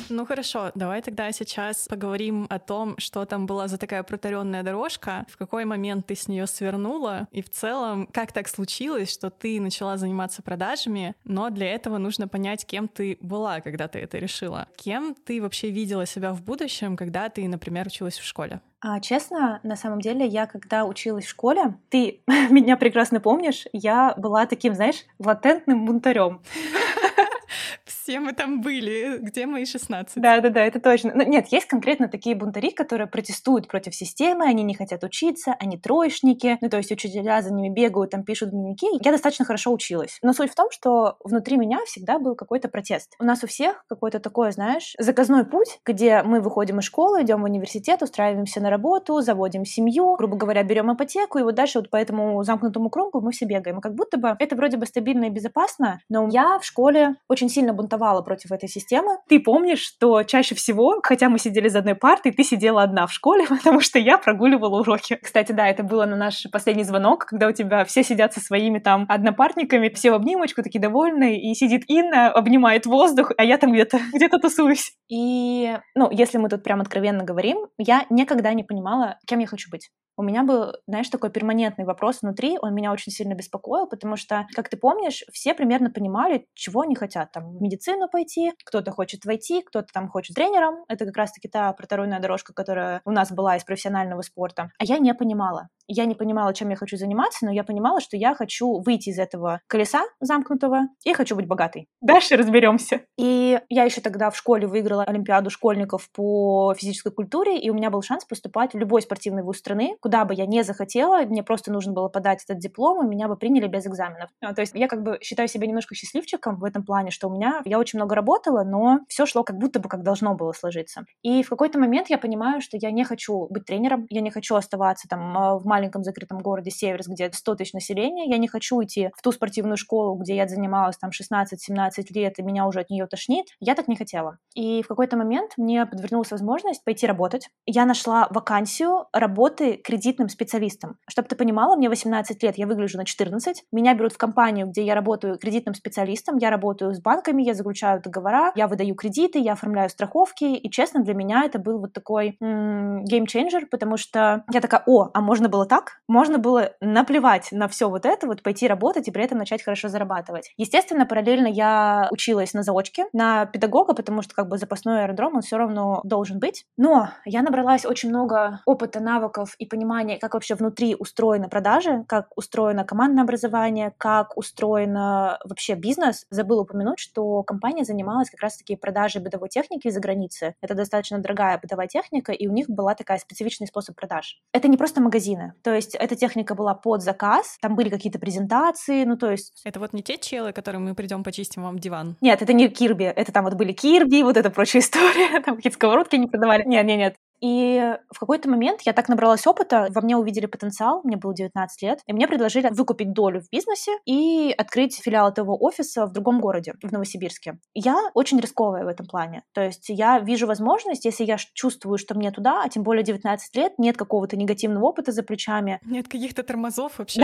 Ну хорошо, давай тогда сейчас поговорим о том, что там была за такая протаренная дорожка, в какой момент ты с нее свернула, и в целом, как так случилось, что ты начала заниматься продажами, но для этого нужно понять, кем ты была, когда ты это решила. Кем ты вообще видела себя в будущем, когда ты, например, училась в школе? А, честно, на самом деле, я когда училась в школе, ты меня прекрасно помнишь, я была таким, знаешь, латентным бунтарем. Все мы там были. Где мои 16? Да-да-да, это точно. Но нет, есть конкретно такие бунтари, которые протестуют против системы, они не хотят учиться, они троечники, ну то есть учителя за ними бегают, там пишут дневники. Я достаточно хорошо училась. Но суть в том, что внутри меня всегда был какой-то протест. У нас у всех какой-то такой, знаешь, заказной путь, где мы выходим из школы, идем в университет, устраиваемся на работу, заводим семью, грубо говоря, берем ипотеку, и вот дальше вот по этому замкнутому кругу мы все бегаем. И как будто бы это вроде бы стабильно и безопасно, но я в школе очень сильно бунтовала против этой системы. Ты помнишь, что чаще всего, хотя мы сидели за одной партой, ты сидела одна в школе, потому что я прогуливала уроки. Кстати, да, это было на наш последний звонок, когда у тебя все сидят со своими там однопартниками, все в обнимочку, такие довольные, и сидит Инна, обнимает воздух, а я там где-то где тусуюсь. И, ну, если мы тут прям откровенно говорим, я никогда не понимала, кем я хочу быть у меня был, знаешь, такой перманентный вопрос внутри, он меня очень сильно беспокоил, потому что, как ты помнишь, все примерно понимали, чего они хотят. Там, в медицину пойти, кто-то хочет войти, кто-то там хочет тренером. Это как раз-таки та проторойная дорожка, которая у нас была из профессионального спорта. А я не понимала я не понимала, чем я хочу заниматься, но я понимала, что я хочу выйти из этого колеса замкнутого и хочу быть богатой. Дальше разберемся. И я еще тогда в школе выиграла Олимпиаду школьников по физической культуре, и у меня был шанс поступать в любой спортивный вуз страны, куда бы я не захотела, мне просто нужно было подать этот диплом, и меня бы приняли без экзаменов. А, то есть я как бы считаю себя немножко счастливчиком в этом плане, что у меня, я очень много работала, но все шло как будто бы как должно было сложиться. И в какой-то момент я понимаю, что я не хочу быть тренером, я не хочу оставаться там а, в маленьком закрытом городе Северс, где 100 тысяч населения. Я не хочу идти в ту спортивную школу, где я занималась там 16-17 лет, и меня уже от нее тошнит. Я так не хотела. И в какой-то момент мне подвернулась возможность пойти работать. Я нашла вакансию работы кредитным специалистом. Чтобы ты понимала, мне 18 лет, я выгляжу на 14. Меня берут в компанию, где я работаю кредитным специалистом, я работаю с банками, я заключаю договора, я выдаю кредиты, я оформляю страховки. И честно, для меня это был вот такой game changer, потому что я такая, о, а можно было так? можно было наплевать на все вот это, вот пойти работать и при этом начать хорошо зарабатывать. Естественно, параллельно я училась на заочке, на педагога, потому что как бы запасной аэродром, он все равно должен быть. Но я набралась очень много опыта, навыков и понимания, как вообще внутри устроена продажа, как устроено командное образование, как устроено вообще бизнес. Забыла упомянуть, что компания занималась как раз-таки продажей бытовой техники из-за границы. Это достаточно дорогая бытовая техника, и у них была такая специфичный способ продаж. Это не просто магазины. То есть эта техника была под заказ, там были какие-то презентации, ну то есть... Это вот не те челы, которым мы придем почистим вам диван? Нет, это не Кирби, это там вот были Кирби, вот эта прочая история, там какие-то сковородки не продавали. Нет, нет, нет, и в какой-то момент я так набралась опыта, во мне увидели потенциал, мне было 19 лет, и мне предложили выкупить долю в бизнесе и открыть филиал этого офиса в другом городе, в Новосибирске. Я очень рисковая в этом плане. То есть я вижу возможность, если я чувствую, что мне туда, а тем более 19 лет, нет какого-то негативного опыта за плечами. Нет каких-то тормозов вообще.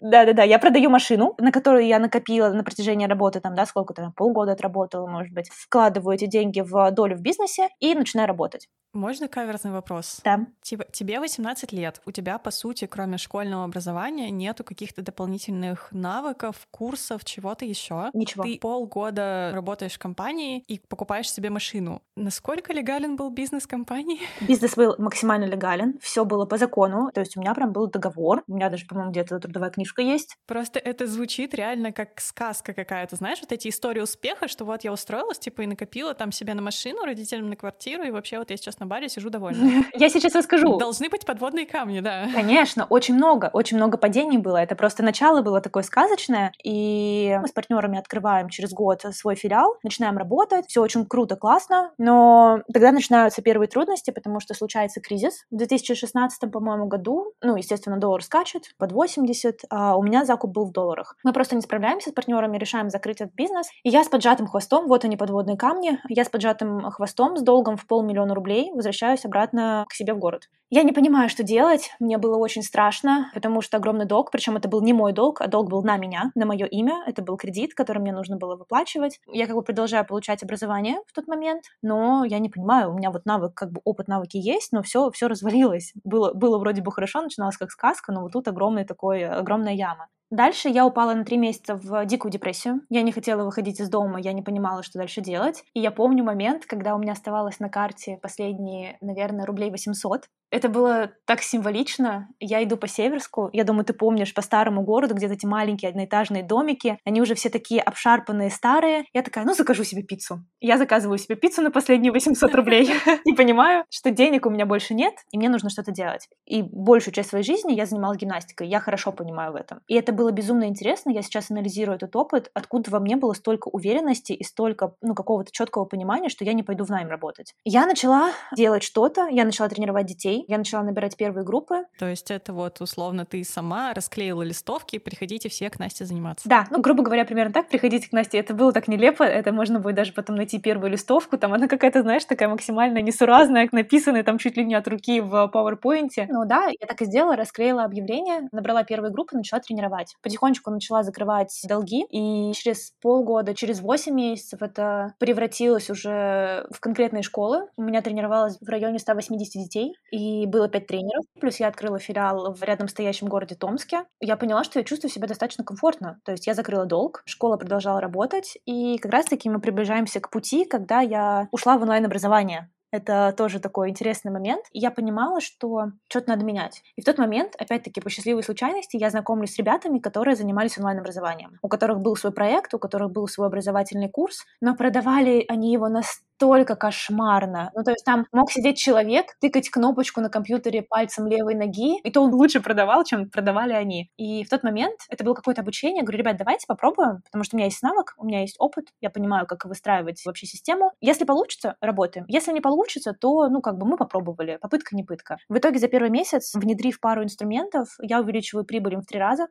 Да-да-да, я продаю машину, на которую я накопила на протяжении работы, там, да, сколько то полгода отработала, может быть. Вкладываю эти деньги в долю в бизнесе и начинаю работать. Можно каверзный вопрос? Да. Типа, тебе 18 лет, у тебя, по сути, кроме школьного образования, нету каких-то дополнительных навыков, курсов, чего-то еще. Ничего. Ты полгода работаешь в компании и покупаешь себе машину. Насколько легален был бизнес компании? Бизнес был максимально легален, все было по закону, то есть у меня прям был договор, у меня даже, по-моему, где-то трудовая книжка есть. Просто это звучит реально как сказка какая-то, знаешь, вот эти истории успеха, что вот я устроилась, типа, и накопила там себе на машину, родителям на квартиру, и вообще вот я сейчас на баре сижу довольна. Я сейчас расскажу. Должны быть подводные камни, да. Конечно, очень много, очень много падений было. Это просто начало было такое сказочное, и мы с партнерами открываем через год свой филиал, начинаем работать, все очень круто, классно, но тогда начинаются первые трудности, потому что случается кризис. В 2016, по-моему, году, ну, естественно, доллар скачет под 80, а у меня закуп был в долларах. Мы просто не справляемся с партнерами, решаем закрыть этот бизнес, и я с поджатым хвостом, вот они подводные камни, я с поджатым хвостом, с долгом в полмиллиона рублей, возвращаюсь обратно к себе в город. Я не понимаю, что делать. Мне было очень страшно, потому что огромный долг, причем это был не мой долг, а долг был на меня, на мое имя. Это был кредит, который мне нужно было выплачивать. Я как бы продолжаю получать образование в тот момент, но я не понимаю, у меня вот навык, как бы опыт, навыки есть, но все, все развалилось. Было, было вроде бы хорошо, начиналось как сказка, но вот тут огромный такой, огромная яма. Дальше я упала на три месяца в дикую депрессию. Я не хотела выходить из дома, я не понимала, что дальше делать. И я помню момент, когда у меня оставалось на карте последние, наверное, рублей 800. Это было так символично. Я иду по Северску. Я думаю, ты помнишь, по старому городу, где эти маленькие одноэтажные домики. Они уже все такие обшарпанные, старые. Я такая, ну, закажу себе пиццу. Я заказываю себе пиццу на последние 800 рублей. И понимаю, что денег у меня больше нет, и мне нужно что-то делать. И большую часть своей жизни я занималась гимнастикой. Я хорошо понимаю в этом. И это было безумно интересно. Я сейчас анализирую этот опыт, откуда во мне было столько уверенности и столько, ну, какого-то четкого понимания, что я не пойду в найм работать. Я начала делать что-то, я начала тренировать детей, я начала набирать первые группы. То есть это вот условно ты сама расклеила листовки, приходите все к Насте заниматься. Да, ну, грубо говоря, примерно так, приходите к Насте. Это было так нелепо, это можно будет даже потом найти первую листовку, там она какая-то, знаешь, такая максимально несуразная, написанная там чуть ли не от руки в PowerPoint. Ну да, я так и сделала, расклеила объявление, набрала первые группы, начала тренировать. Потихонечку начала закрывать долги, и через полгода, через 8 месяцев это превратилось уже в конкретные школы. У меня тренировалось в районе 180 детей, и было 5 тренеров. Плюс я открыла филиал в рядом стоящем городе Томске. Я поняла, что я чувствую себя достаточно комфортно. То есть я закрыла долг, школа продолжала работать, и как раз-таки мы приближаемся к пути, когда я ушла в онлайн-образование. Это тоже такой интересный момент. И я понимала, что что-то надо менять. И в тот момент, опять-таки, по счастливой случайности, я знакомлюсь с ребятами, которые занимались онлайн-образованием, у которых был свой проект, у которых был свой образовательный курс, но продавали они его настолько настолько кошмарно. Ну, то есть там мог сидеть человек, тыкать кнопочку на компьютере пальцем левой ноги, и то он лучше продавал, чем продавали они. И в тот момент это было какое-то обучение. Говорю, ребят, давайте попробуем, потому что у меня есть навык, у меня есть опыт, я понимаю, как выстраивать вообще систему. Если получится, работаем. Если не получится, то, ну, как бы мы попробовали. Попытка не пытка. В итоге за первый месяц, внедрив пару инструментов, я увеличиваю прибыль им в три раза.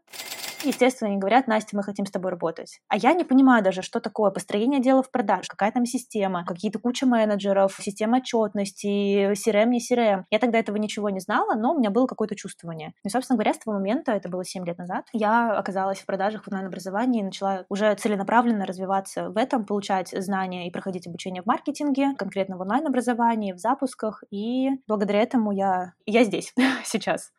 Естественно, они говорят, Настя, мы хотим с тобой работать. А я не понимаю даже, что такое построение дела в продаж, какая там система, какие какие-то куча менеджеров, система отчетности, CRM, не CRM. Я тогда этого ничего не знала, но у меня было какое-то чувствование. И, собственно говоря, с того момента, это было 7 лет назад, я оказалась в продажах в онлайн-образовании и начала уже целенаправленно развиваться в этом, получать знания и проходить обучение в маркетинге, конкретно в онлайн-образовании, в запусках. И благодаря этому я, я здесь сейчас.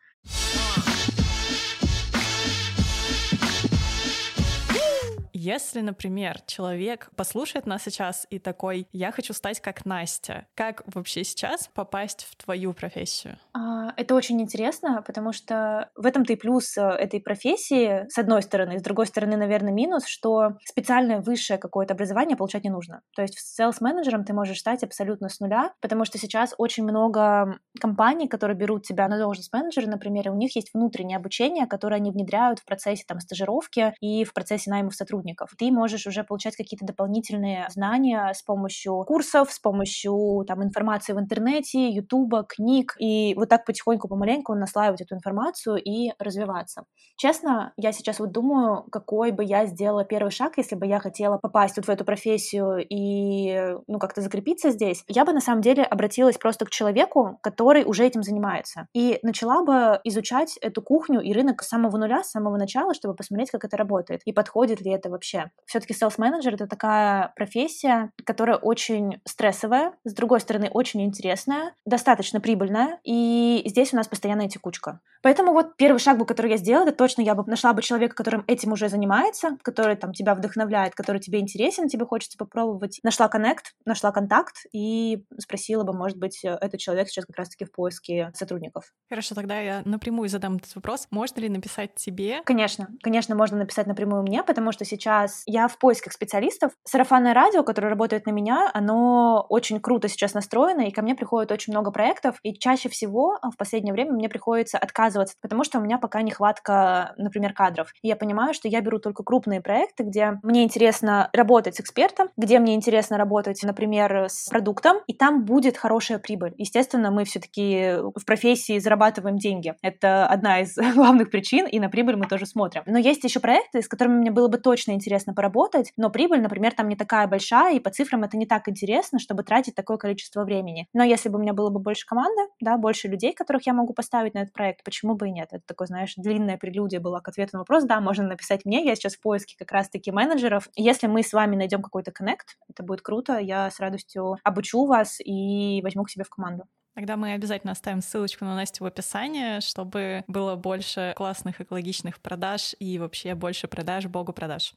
Если, например, человек послушает нас сейчас и такой, я хочу стать как Настя, как вообще сейчас попасть в твою профессию? А, это очень интересно, потому что в этом-то и плюс э, этой профессии, с одной стороны, с другой стороны, наверное, минус, что специальное высшее какое-то образование получать не нужно. То есть селс-менеджером ты можешь стать абсолютно с нуля, потому что сейчас очень много компаний, которые берут тебя на должность менеджера, например, и у них есть внутреннее обучение, которое они внедряют в процессе там стажировки и в процессе найма сотрудников сотрудников. Ты можешь уже получать какие-то дополнительные знания с помощью курсов, с помощью там, информации в интернете, ютуба, книг, и вот так потихоньку, помаленьку наслаивать эту информацию и развиваться. Честно, я сейчас вот думаю, какой бы я сделала первый шаг, если бы я хотела попасть вот в эту профессию и, ну, как-то закрепиться здесь. Я бы, на самом деле, обратилась просто к человеку, который уже этим занимается, и начала бы изучать эту кухню и рынок с самого нуля, с самого начала, чтобы посмотреть, как это работает, и подходит ли это вообще. Все-таки селс-менеджер — это такая профессия, которая очень стрессовая, с другой стороны, очень интересная, достаточно прибыльная, и здесь у нас постоянная текучка. Поэтому вот первый шаг, бы, который я сделала, это точно я бы нашла бы человека, которым этим уже занимается, который там тебя вдохновляет, который тебе интересен, тебе хочется попробовать. Нашла коннект, нашла контакт и спросила бы, может быть, этот человек сейчас как раз-таки в поиске сотрудников. Хорошо, тогда я напрямую задам этот вопрос. Можно ли написать тебе? Конечно, конечно, можно написать напрямую мне, потому что сейчас сейчас я в поисках специалистов. Сарафанное радио, которое работает на меня, оно очень круто сейчас настроено, и ко мне приходит очень много проектов, и чаще всего а, в последнее время мне приходится отказываться, потому что у меня пока нехватка, например, кадров. И я понимаю, что я беру только крупные проекты, где мне интересно работать с экспертом, где мне интересно работать, например, с продуктом, и там будет хорошая прибыль. Естественно, мы все-таки в профессии зарабатываем деньги. Это одна из главных причин, и на прибыль мы тоже смотрим. Но есть еще проекты, с которыми мне было бы точно интересно поработать, но прибыль, например, там не такая большая, и по цифрам это не так интересно, чтобы тратить такое количество времени. Но если бы у меня было бы больше команды, да, больше людей, которых я могу поставить на этот проект, почему бы и нет? Это такое, знаешь, длинная прелюдия была к ответу на вопрос. Да, можно написать мне, я сейчас в поиске как раз-таки менеджеров. Если мы с вами найдем какой-то коннект, это будет круто, я с радостью обучу вас и возьму к себе в команду. Тогда мы обязательно оставим ссылочку на Настю в описании, чтобы было больше классных экологичных продаж и вообще больше продаж, богу продаж.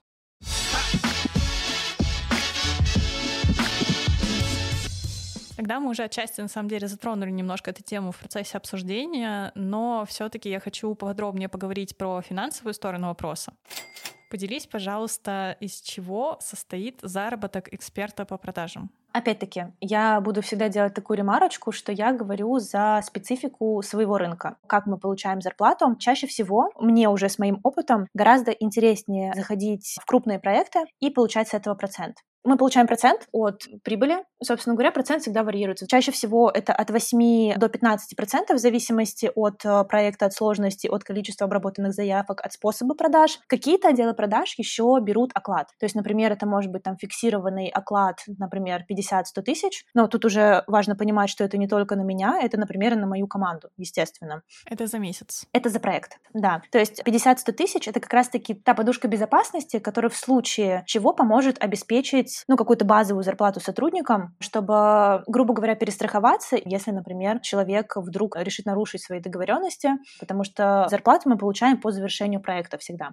Тогда мы уже отчасти, на самом деле, затронули немножко эту тему в процессе обсуждения, но все-таки я хочу подробнее поговорить про финансовую сторону вопроса. Поделись, пожалуйста, из чего состоит заработок эксперта по продажам? Опять-таки, я буду всегда делать такую ремарочку, что я говорю за специфику своего рынка. Как мы получаем зарплату? Чаще всего мне уже с моим опытом гораздо интереснее заходить в крупные проекты и получать с этого процент. Мы получаем процент от прибыли. Собственно говоря, процент всегда варьируется. Чаще всего это от 8 до 15 процентов в зависимости от э, проекта, от сложности, от количества обработанных заявок, от способа продаж. Какие-то отделы продаж еще берут оклад. То есть, например, это может быть там фиксированный оклад, например, 50-100 тысяч. Но тут уже важно понимать, что это не только на меня, это, например, на мою команду, естественно. Это за месяц? Это за проект, да. То есть 50-100 тысяч — это как раз-таки та подушка безопасности, которая в случае чего поможет обеспечить платить, ну, какую-то базовую зарплату сотрудникам, чтобы, грубо говоря, перестраховаться, если, например, человек вдруг решит нарушить свои договоренности, потому что зарплату мы получаем по завершению проекта всегда.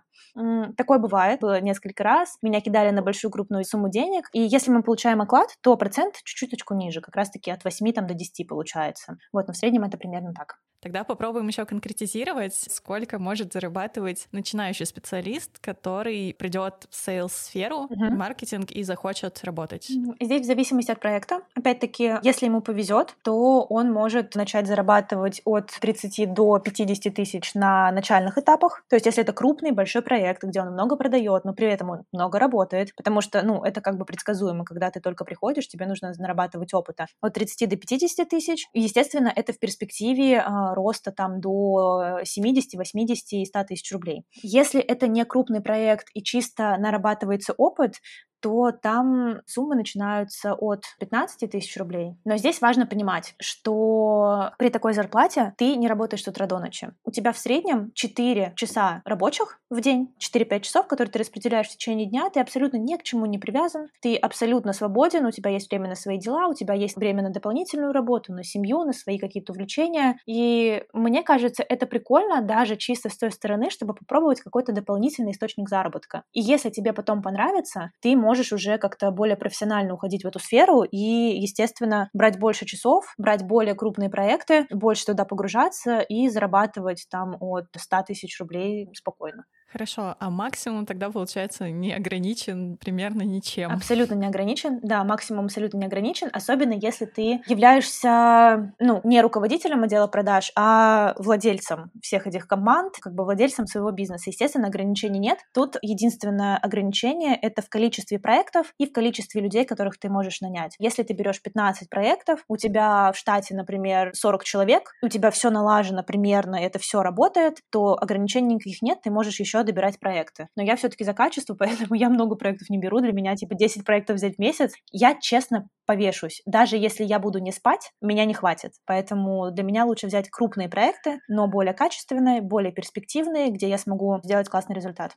Такое бывает, было несколько раз. Меня кидали на большую крупную сумму денег, и если мы получаем оклад, то процент чуть-чуточку ниже, как раз-таки от 8 там, до 10 получается. Вот, но в среднем это примерно так. Тогда попробуем еще конкретизировать, сколько может зарабатывать начинающий специалист, который придет в сейлс-сферу, uh-huh. маркетинг и захочет работать. Здесь в зависимости от проекта. Опять-таки, если ему повезет, то он может начать зарабатывать от 30 до 50 тысяч на начальных этапах. То есть, если это крупный, большой проект, где он много продает, но при этом он много работает, потому что, ну, это как бы предсказуемо, когда ты только приходишь, тебе нужно нарабатывать опыта. От 30 до 50 тысяч. Естественно, это в перспективе а, роста там до 70, 80 и 100 тысяч рублей. Если это не крупный проект и чисто нарабатывается опыт, то там суммы начинаются от 15 тысяч рублей. Но здесь важно понимать, что при такой зарплате ты не работаешь с утра до ночи. У тебя в среднем 4 часа рабочих в день, 4-5 часов, которые ты распределяешь в течение дня, ты абсолютно ни к чему не привязан, ты абсолютно свободен, у тебя есть время на свои дела, у тебя есть время на дополнительную работу, на семью, на свои какие-то увлечения. И мне кажется, это прикольно даже чисто с той стороны, чтобы попробовать какой-то дополнительный источник заработка. И если тебе потом понравится, ты можешь можешь уже как-то более профессионально уходить в эту сферу и, естественно, брать больше часов, брать более крупные проекты, больше туда погружаться и зарабатывать там от 100 тысяч рублей спокойно. Хорошо, а максимум тогда, получается, не ограничен примерно ничем. Абсолютно не ограничен, да, максимум абсолютно не ограничен, особенно если ты являешься, ну, не руководителем отдела продаж, а владельцем всех этих команд, как бы владельцем своего бизнеса. Естественно, ограничений нет. Тут единственное ограничение — это в количестве проектов и в количестве людей, которых ты можешь нанять. Если ты берешь 15 проектов, у тебя в штате, например, 40 человек, у тебя все налажено примерно, это все работает, то ограничений никаких нет, ты можешь еще еще добирать проекты. Но я все-таки за качество, поэтому я много проектов не беру. Для меня типа 10 проектов взять в месяц. Я честно повешусь. Даже если я буду не спать, меня не хватит. Поэтому для меня лучше взять крупные проекты, но более качественные, более перспективные, где я смогу сделать классный результат.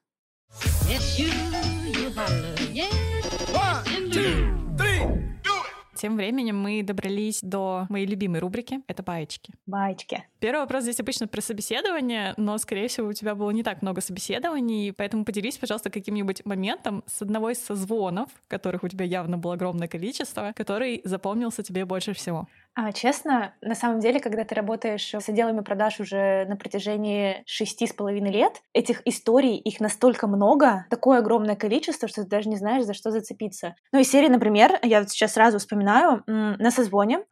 Yes, you, you Тем временем мы добрались до моей любимой рубрики — это баечки. Баечки. Первый вопрос здесь обычно про собеседование, но, скорее всего, у тебя было не так много собеседований, поэтому поделись, пожалуйста, каким-нибудь моментом с одного из созвонов, которых у тебя явно было огромное количество, который запомнился тебе больше всего. А, честно, на самом деле, когда ты работаешь с отделами продаж уже на протяжении шести с половиной лет, этих историй, их настолько много, такое огромное количество, что ты даже не знаешь, за что зацепиться. Ну, из серии, например, я вот сейчас сразу вспоминаю, на созвоне.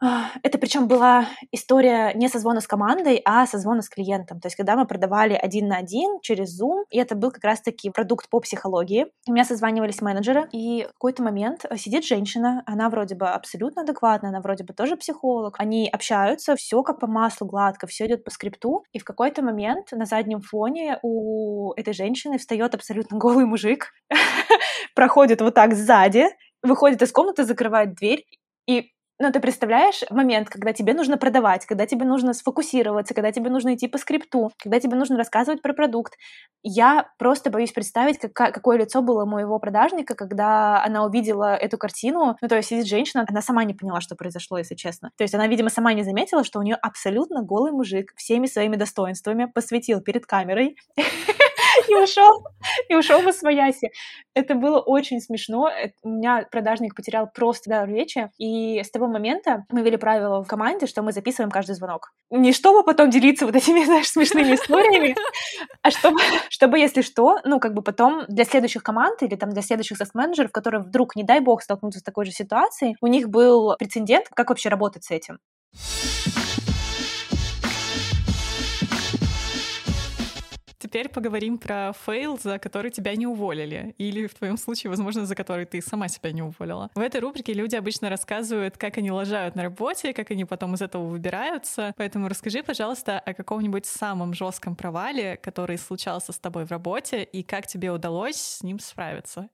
Это причем была история не созвона с командой, командой, а созвона с клиентом. То есть, когда мы продавали один на один через Zoom, и это был как раз-таки продукт по психологии. У меня созванивались менеджеры, и в какой-то момент сидит женщина, она вроде бы абсолютно адекватная, она вроде бы тоже психолог. Они общаются, все как по маслу гладко, все идет по скрипту, и в какой-то момент на заднем фоне у этой женщины встает абсолютно голый мужик, проходит вот так сзади, выходит из комнаты, закрывает дверь, и но ты представляешь момент, когда тебе нужно продавать, когда тебе нужно сфокусироваться, когда тебе нужно идти по скрипту, когда тебе нужно рассказывать про продукт. Я просто боюсь представить, как, какое лицо было моего продажника, когда она увидела эту картину. Ну, то есть сидит женщина, она сама не поняла, что произошло, если честно. То есть она, видимо, сама не заметила, что у нее абсолютно голый мужик всеми своими достоинствами посвятил перед камерой и ушел, и ушел в свояси. Это было очень смешно. У меня продажник потерял просто дар речи, и с того момента мы ввели правило в команде, что мы записываем каждый звонок. Не чтобы потом делиться вот этими, знаешь, смешными историями, а чтобы, чтобы, если что, ну, как бы потом для следующих команд или там для следующих сас-менеджеров, которые вдруг, не дай бог, столкнутся с такой же ситуацией, у них был прецедент, как вообще работать с этим. Теперь поговорим про fail, за который тебя не уволили. Или в твоем случае, возможно, за который ты сама себя не уволила. В этой рубрике люди обычно рассказывают, как они лажают на работе, как они потом из этого выбираются. Поэтому расскажи, пожалуйста, о каком-нибудь самом жестком провале, который случался с тобой в работе, и как тебе удалось с ним справиться.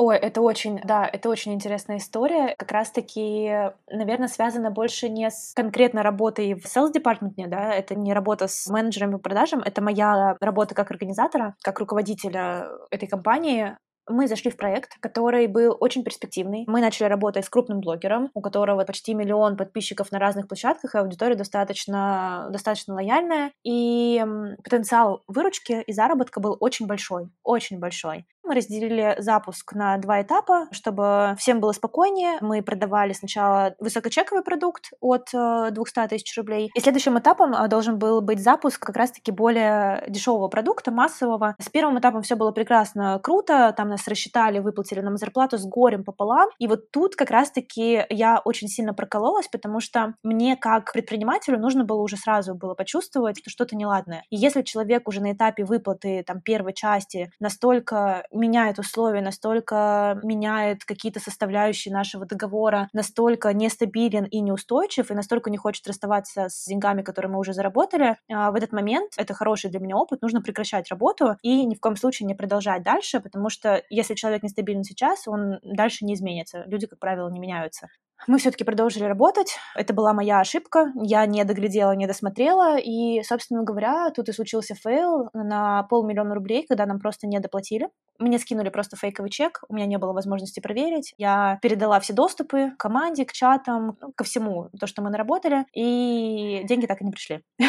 Ой, это очень, да, это очень интересная история. Как раз-таки, наверное, связана больше не с конкретно работой в sales департаменте, да, это не работа с менеджерами по продажам, это моя работа как организатора, как руководителя этой компании мы зашли в проект, который был очень перспективный. Мы начали работать с крупным блогером, у которого почти миллион подписчиков на разных площадках, и аудитория достаточно, достаточно лояльная. И потенциал выручки и заработка был очень большой, очень большой. Мы разделили запуск на два этапа, чтобы всем было спокойнее. Мы продавали сначала высокочековый продукт от 200 э, тысяч рублей. И следующим этапом э, должен был быть запуск как раз-таки более дешевого продукта, массового. С первым этапом все было прекрасно, круто. Там нас рассчитали, выплатили нам зарплату с горем пополам. И вот тут как раз-таки я очень сильно прокололась, потому что мне как предпринимателю нужно было уже сразу было почувствовать, что что-то неладное. И если человек уже на этапе выплаты там первой части настолько меняет условия, настолько меняет какие-то составляющие нашего договора, настолько нестабилен и неустойчив, и настолько не хочет расставаться с деньгами, которые мы уже заработали, а, в этот момент, это хороший для меня опыт, нужно прекращать работу и ни в коем случае не продолжать дальше, потому что если человек нестабилен сейчас, он дальше не изменится. Люди, как правило, не меняются. Мы все-таки продолжили работать. Это была моя ошибка. Я не доглядела, не досмотрела. И, собственно говоря, тут и случился фейл на полмиллиона рублей, когда нам просто не доплатили. Мне скинули просто фейковый чек, у меня не было возможности проверить. Я передала все доступы к команде, к чатам, ну, ко всему, то, что мы наработали, и деньги так и не пришли.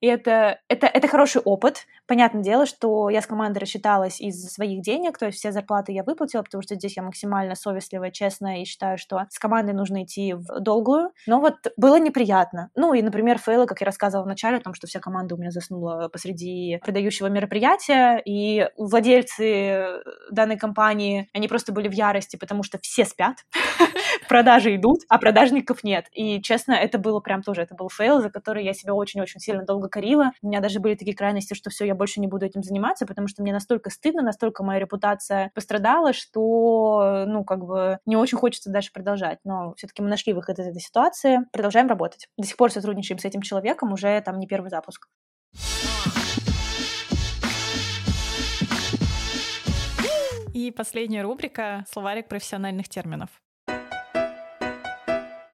И это, это, это хороший опыт. Понятное дело, что я с командой рассчиталась из своих денег, то есть все зарплаты я выплатила, потому что здесь я максимально совестливая, честная, и считаю, что с командой нужно идти в долгую. Но вот было неприятно. Ну и, например, фейлы, как я рассказывала в начале, о том, что вся команда у меня заснула посреди продающего мероприятия, и владельцы данной компании, они просто были в ярости, потому что все спят, продажи идут, а продажников нет. И, честно, это было прям тоже, это был фейл, за который я себя очень-очень сильно долго корила. У меня даже были такие крайности, что все, я больше не буду этим заниматься, потому что мне настолько стыдно, настолько моя репутация пострадала, что, ну, как бы не очень хочется дальше продолжать продолжать. Но все-таки мы нашли выход из этой ситуации, продолжаем работать. До сих пор сотрудничаем с этим человеком, уже там не первый запуск. И последняя рубрика «Словарик профессиональных терминов».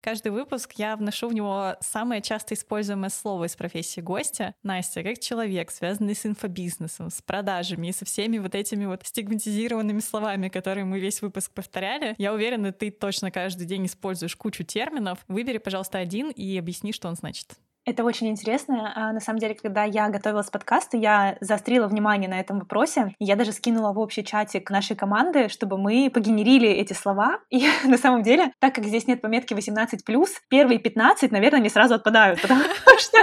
Каждый выпуск я вношу в него самое часто используемое слово из профессии гостя. Настя, как человек, связанный с инфобизнесом, с продажами и со всеми вот этими вот стигматизированными словами, которые мы весь выпуск повторяли, я уверена, ты точно каждый день используешь кучу терминов. Выбери, пожалуйста, один и объясни, что он значит. Это очень интересно. А, на самом деле, когда я готовилась к подкасту, я заострила внимание на этом вопросе. Я даже скинула в общий чатик нашей команды, чтобы мы погенерили эти слова. И на самом деле, так как здесь нет пометки 18+, первые 15, наверное, не сразу отпадают, потому что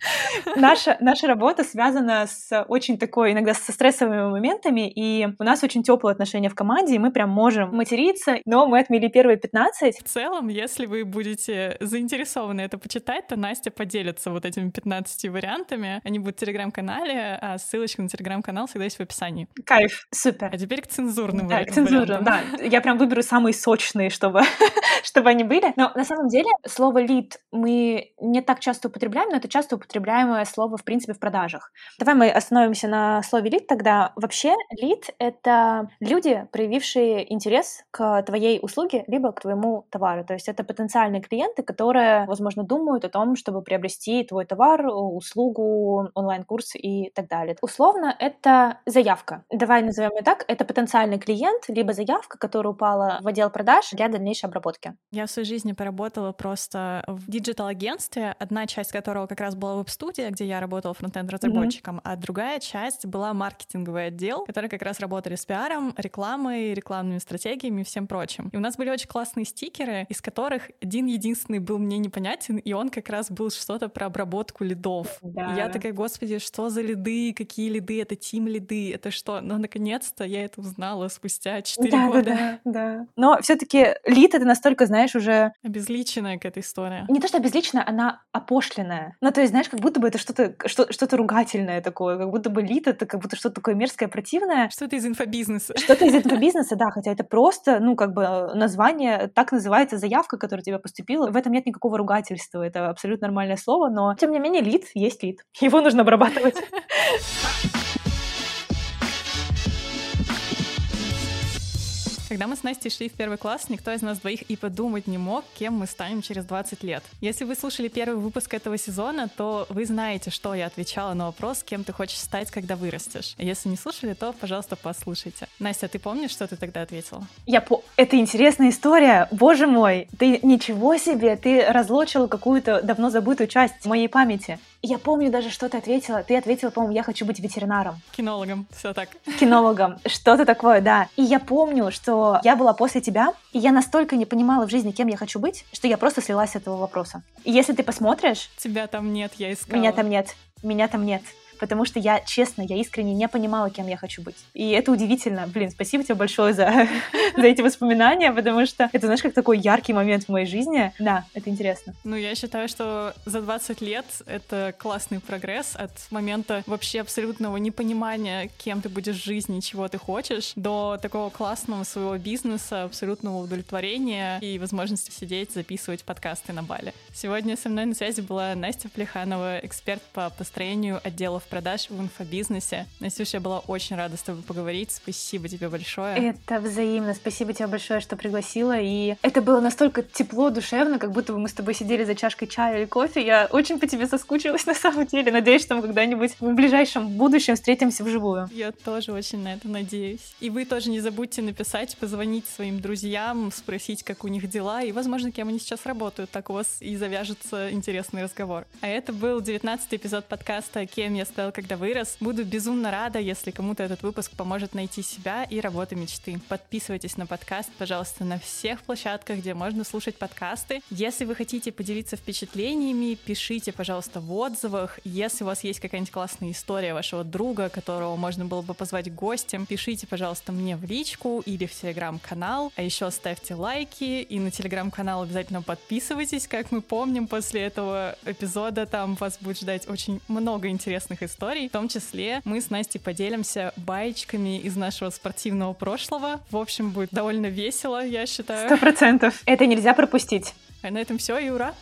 наша, наша работа связана с очень такой, иногда со стрессовыми моментами, и у нас очень теплые отношения в команде, и мы прям можем материться, но мы отмели первые 15. В целом, если вы будете заинтересованы это почитать, то Настя поделится вот этими 15 вариантами. Они будут в Телеграм-канале, а ссылочка на Телеграм-канал всегда есть в описании. Кайф, супер. А теперь к цензурным Да, к цензурным, да. Я прям выберу самые сочные, чтобы, чтобы они были. Но на самом деле слово «лид» мы не так часто употребляем, но это часто употребляемое слово, в принципе, в продажах. Давай мы остановимся на слове «лид» тогда. Вообще, лид — это люди, проявившие интерес к твоей услуге, либо к твоему товару. То есть это потенциальные клиенты, которые, возможно, думают о том, чтобы приобрести твой товар, услугу, онлайн-курс и так далее. Условно, это заявка. Давай назовем ее так. Это потенциальный клиент, либо заявка, которая упала в отдел продаж для дальнейшей обработки. Я в своей жизни поработала просто в диджитал-агентстве, одна часть которого как раз была веб-студия, где я работала фронтенд-разработчиком, mm-hmm. а другая часть была маркетинговый отдел, который как раз работали с пиаром, рекламой, рекламными стратегиями и всем прочим. И у нас были очень классные стикеры, из которых один единственный был мне непонятен, и он как раз был что-то про обработку лидов. Да. И я такая, господи, что за лиды, какие лиды, это тим лиды, это что? Но наконец-то я это узнала спустя 4 да, года. Да, да, да. Но все таки лид — это настолько, знаешь, уже... Обезличенная какая-то история. Не то, что обезличенная, она опошленная. Ну, то есть, знаешь, как будто бы это что-то что, что ругательное такое, как будто бы лид — это как будто что-то такое мерзкое, противное. Что-то из инфобизнеса. Что-то из инфобизнеса, да, хотя это просто, ну, как бы название, так называется заявка, которая тебе поступила. В этом нет никакого ругательства, это абсолютно нормальное слово, но, тем не менее, лид есть лид. Его нужно обрабатывать. Когда мы с Настей шли в первый класс, никто из нас двоих и подумать не мог, кем мы станем через 20 лет. Если вы слушали первый выпуск этого сезона, то вы знаете, что я отвечала на вопрос, кем ты хочешь стать, когда вырастешь. Если не слушали, то, пожалуйста, послушайте. Настя, ты помнишь, что ты тогда ответила? Я по... Это интересная история. Боже мой, ты ничего себе, ты разлочила какую-то давно забытую часть моей памяти. Я помню даже, что ты ответила. Ты ответила, по-моему, я хочу быть ветеринаром. Кинологом, все так. Кинологом, что-то такое, да. И я помню, что я была после тебя, и я настолько не понимала в жизни, кем я хочу быть, что я просто слилась с этого вопроса. И если ты посмотришь... Тебя там нет, я искала. Меня там нет. Меня там нет потому что я, честно, я искренне не понимала, кем я хочу быть. И это удивительно. Блин, спасибо тебе большое за, за эти воспоминания, потому что это, знаешь, как такой яркий момент в моей жизни. Да, это интересно. Ну, я считаю, что за 20 лет это классный прогресс от момента вообще абсолютного непонимания, кем ты будешь в жизни, чего ты хочешь, до такого классного своего бизнеса, абсолютного удовлетворения и возможности сидеть, записывать подкасты на Бали. Сегодня со мной на связи была Настя Плеханова, эксперт по построению отделов продаж в инфобизнесе. Настюша, я была очень рада с тобой поговорить. Спасибо тебе большое. Это взаимно. Спасибо тебе большое, что пригласила. И это было настолько тепло, душевно, как будто бы мы с тобой сидели за чашкой чая или кофе. Я очень по тебе соскучилась на самом деле. Надеюсь, что мы когда-нибудь в ближайшем будущем встретимся вживую. Я тоже очень на это надеюсь. И вы тоже не забудьте написать, позвонить своим друзьям, спросить, как у них дела, и, возможно, кем они сейчас работают. Так у вас и завяжется интересный разговор. А это был 19 эпизод подкаста «Кем я стал когда вырос. Буду безумно рада, если кому-то этот выпуск поможет найти себя и работу мечты. Подписывайтесь на подкаст, пожалуйста, на всех площадках, где можно слушать подкасты. Если вы хотите поделиться впечатлениями, пишите, пожалуйста, в отзывах. Если у вас есть какая-нибудь классная история вашего друга, которого можно было бы позвать гостем, пишите, пожалуйста, мне в личку или в телеграм-канал. А еще ставьте лайки и на телеграм-канал обязательно подписывайтесь. Как мы помним, после этого эпизода там вас будет ждать очень много интересных историй. В том числе мы с Настей поделимся баечками из нашего спортивного прошлого. В общем, будет довольно весело, я считаю. Сто процентов. Это нельзя пропустить. А на этом все, и ура!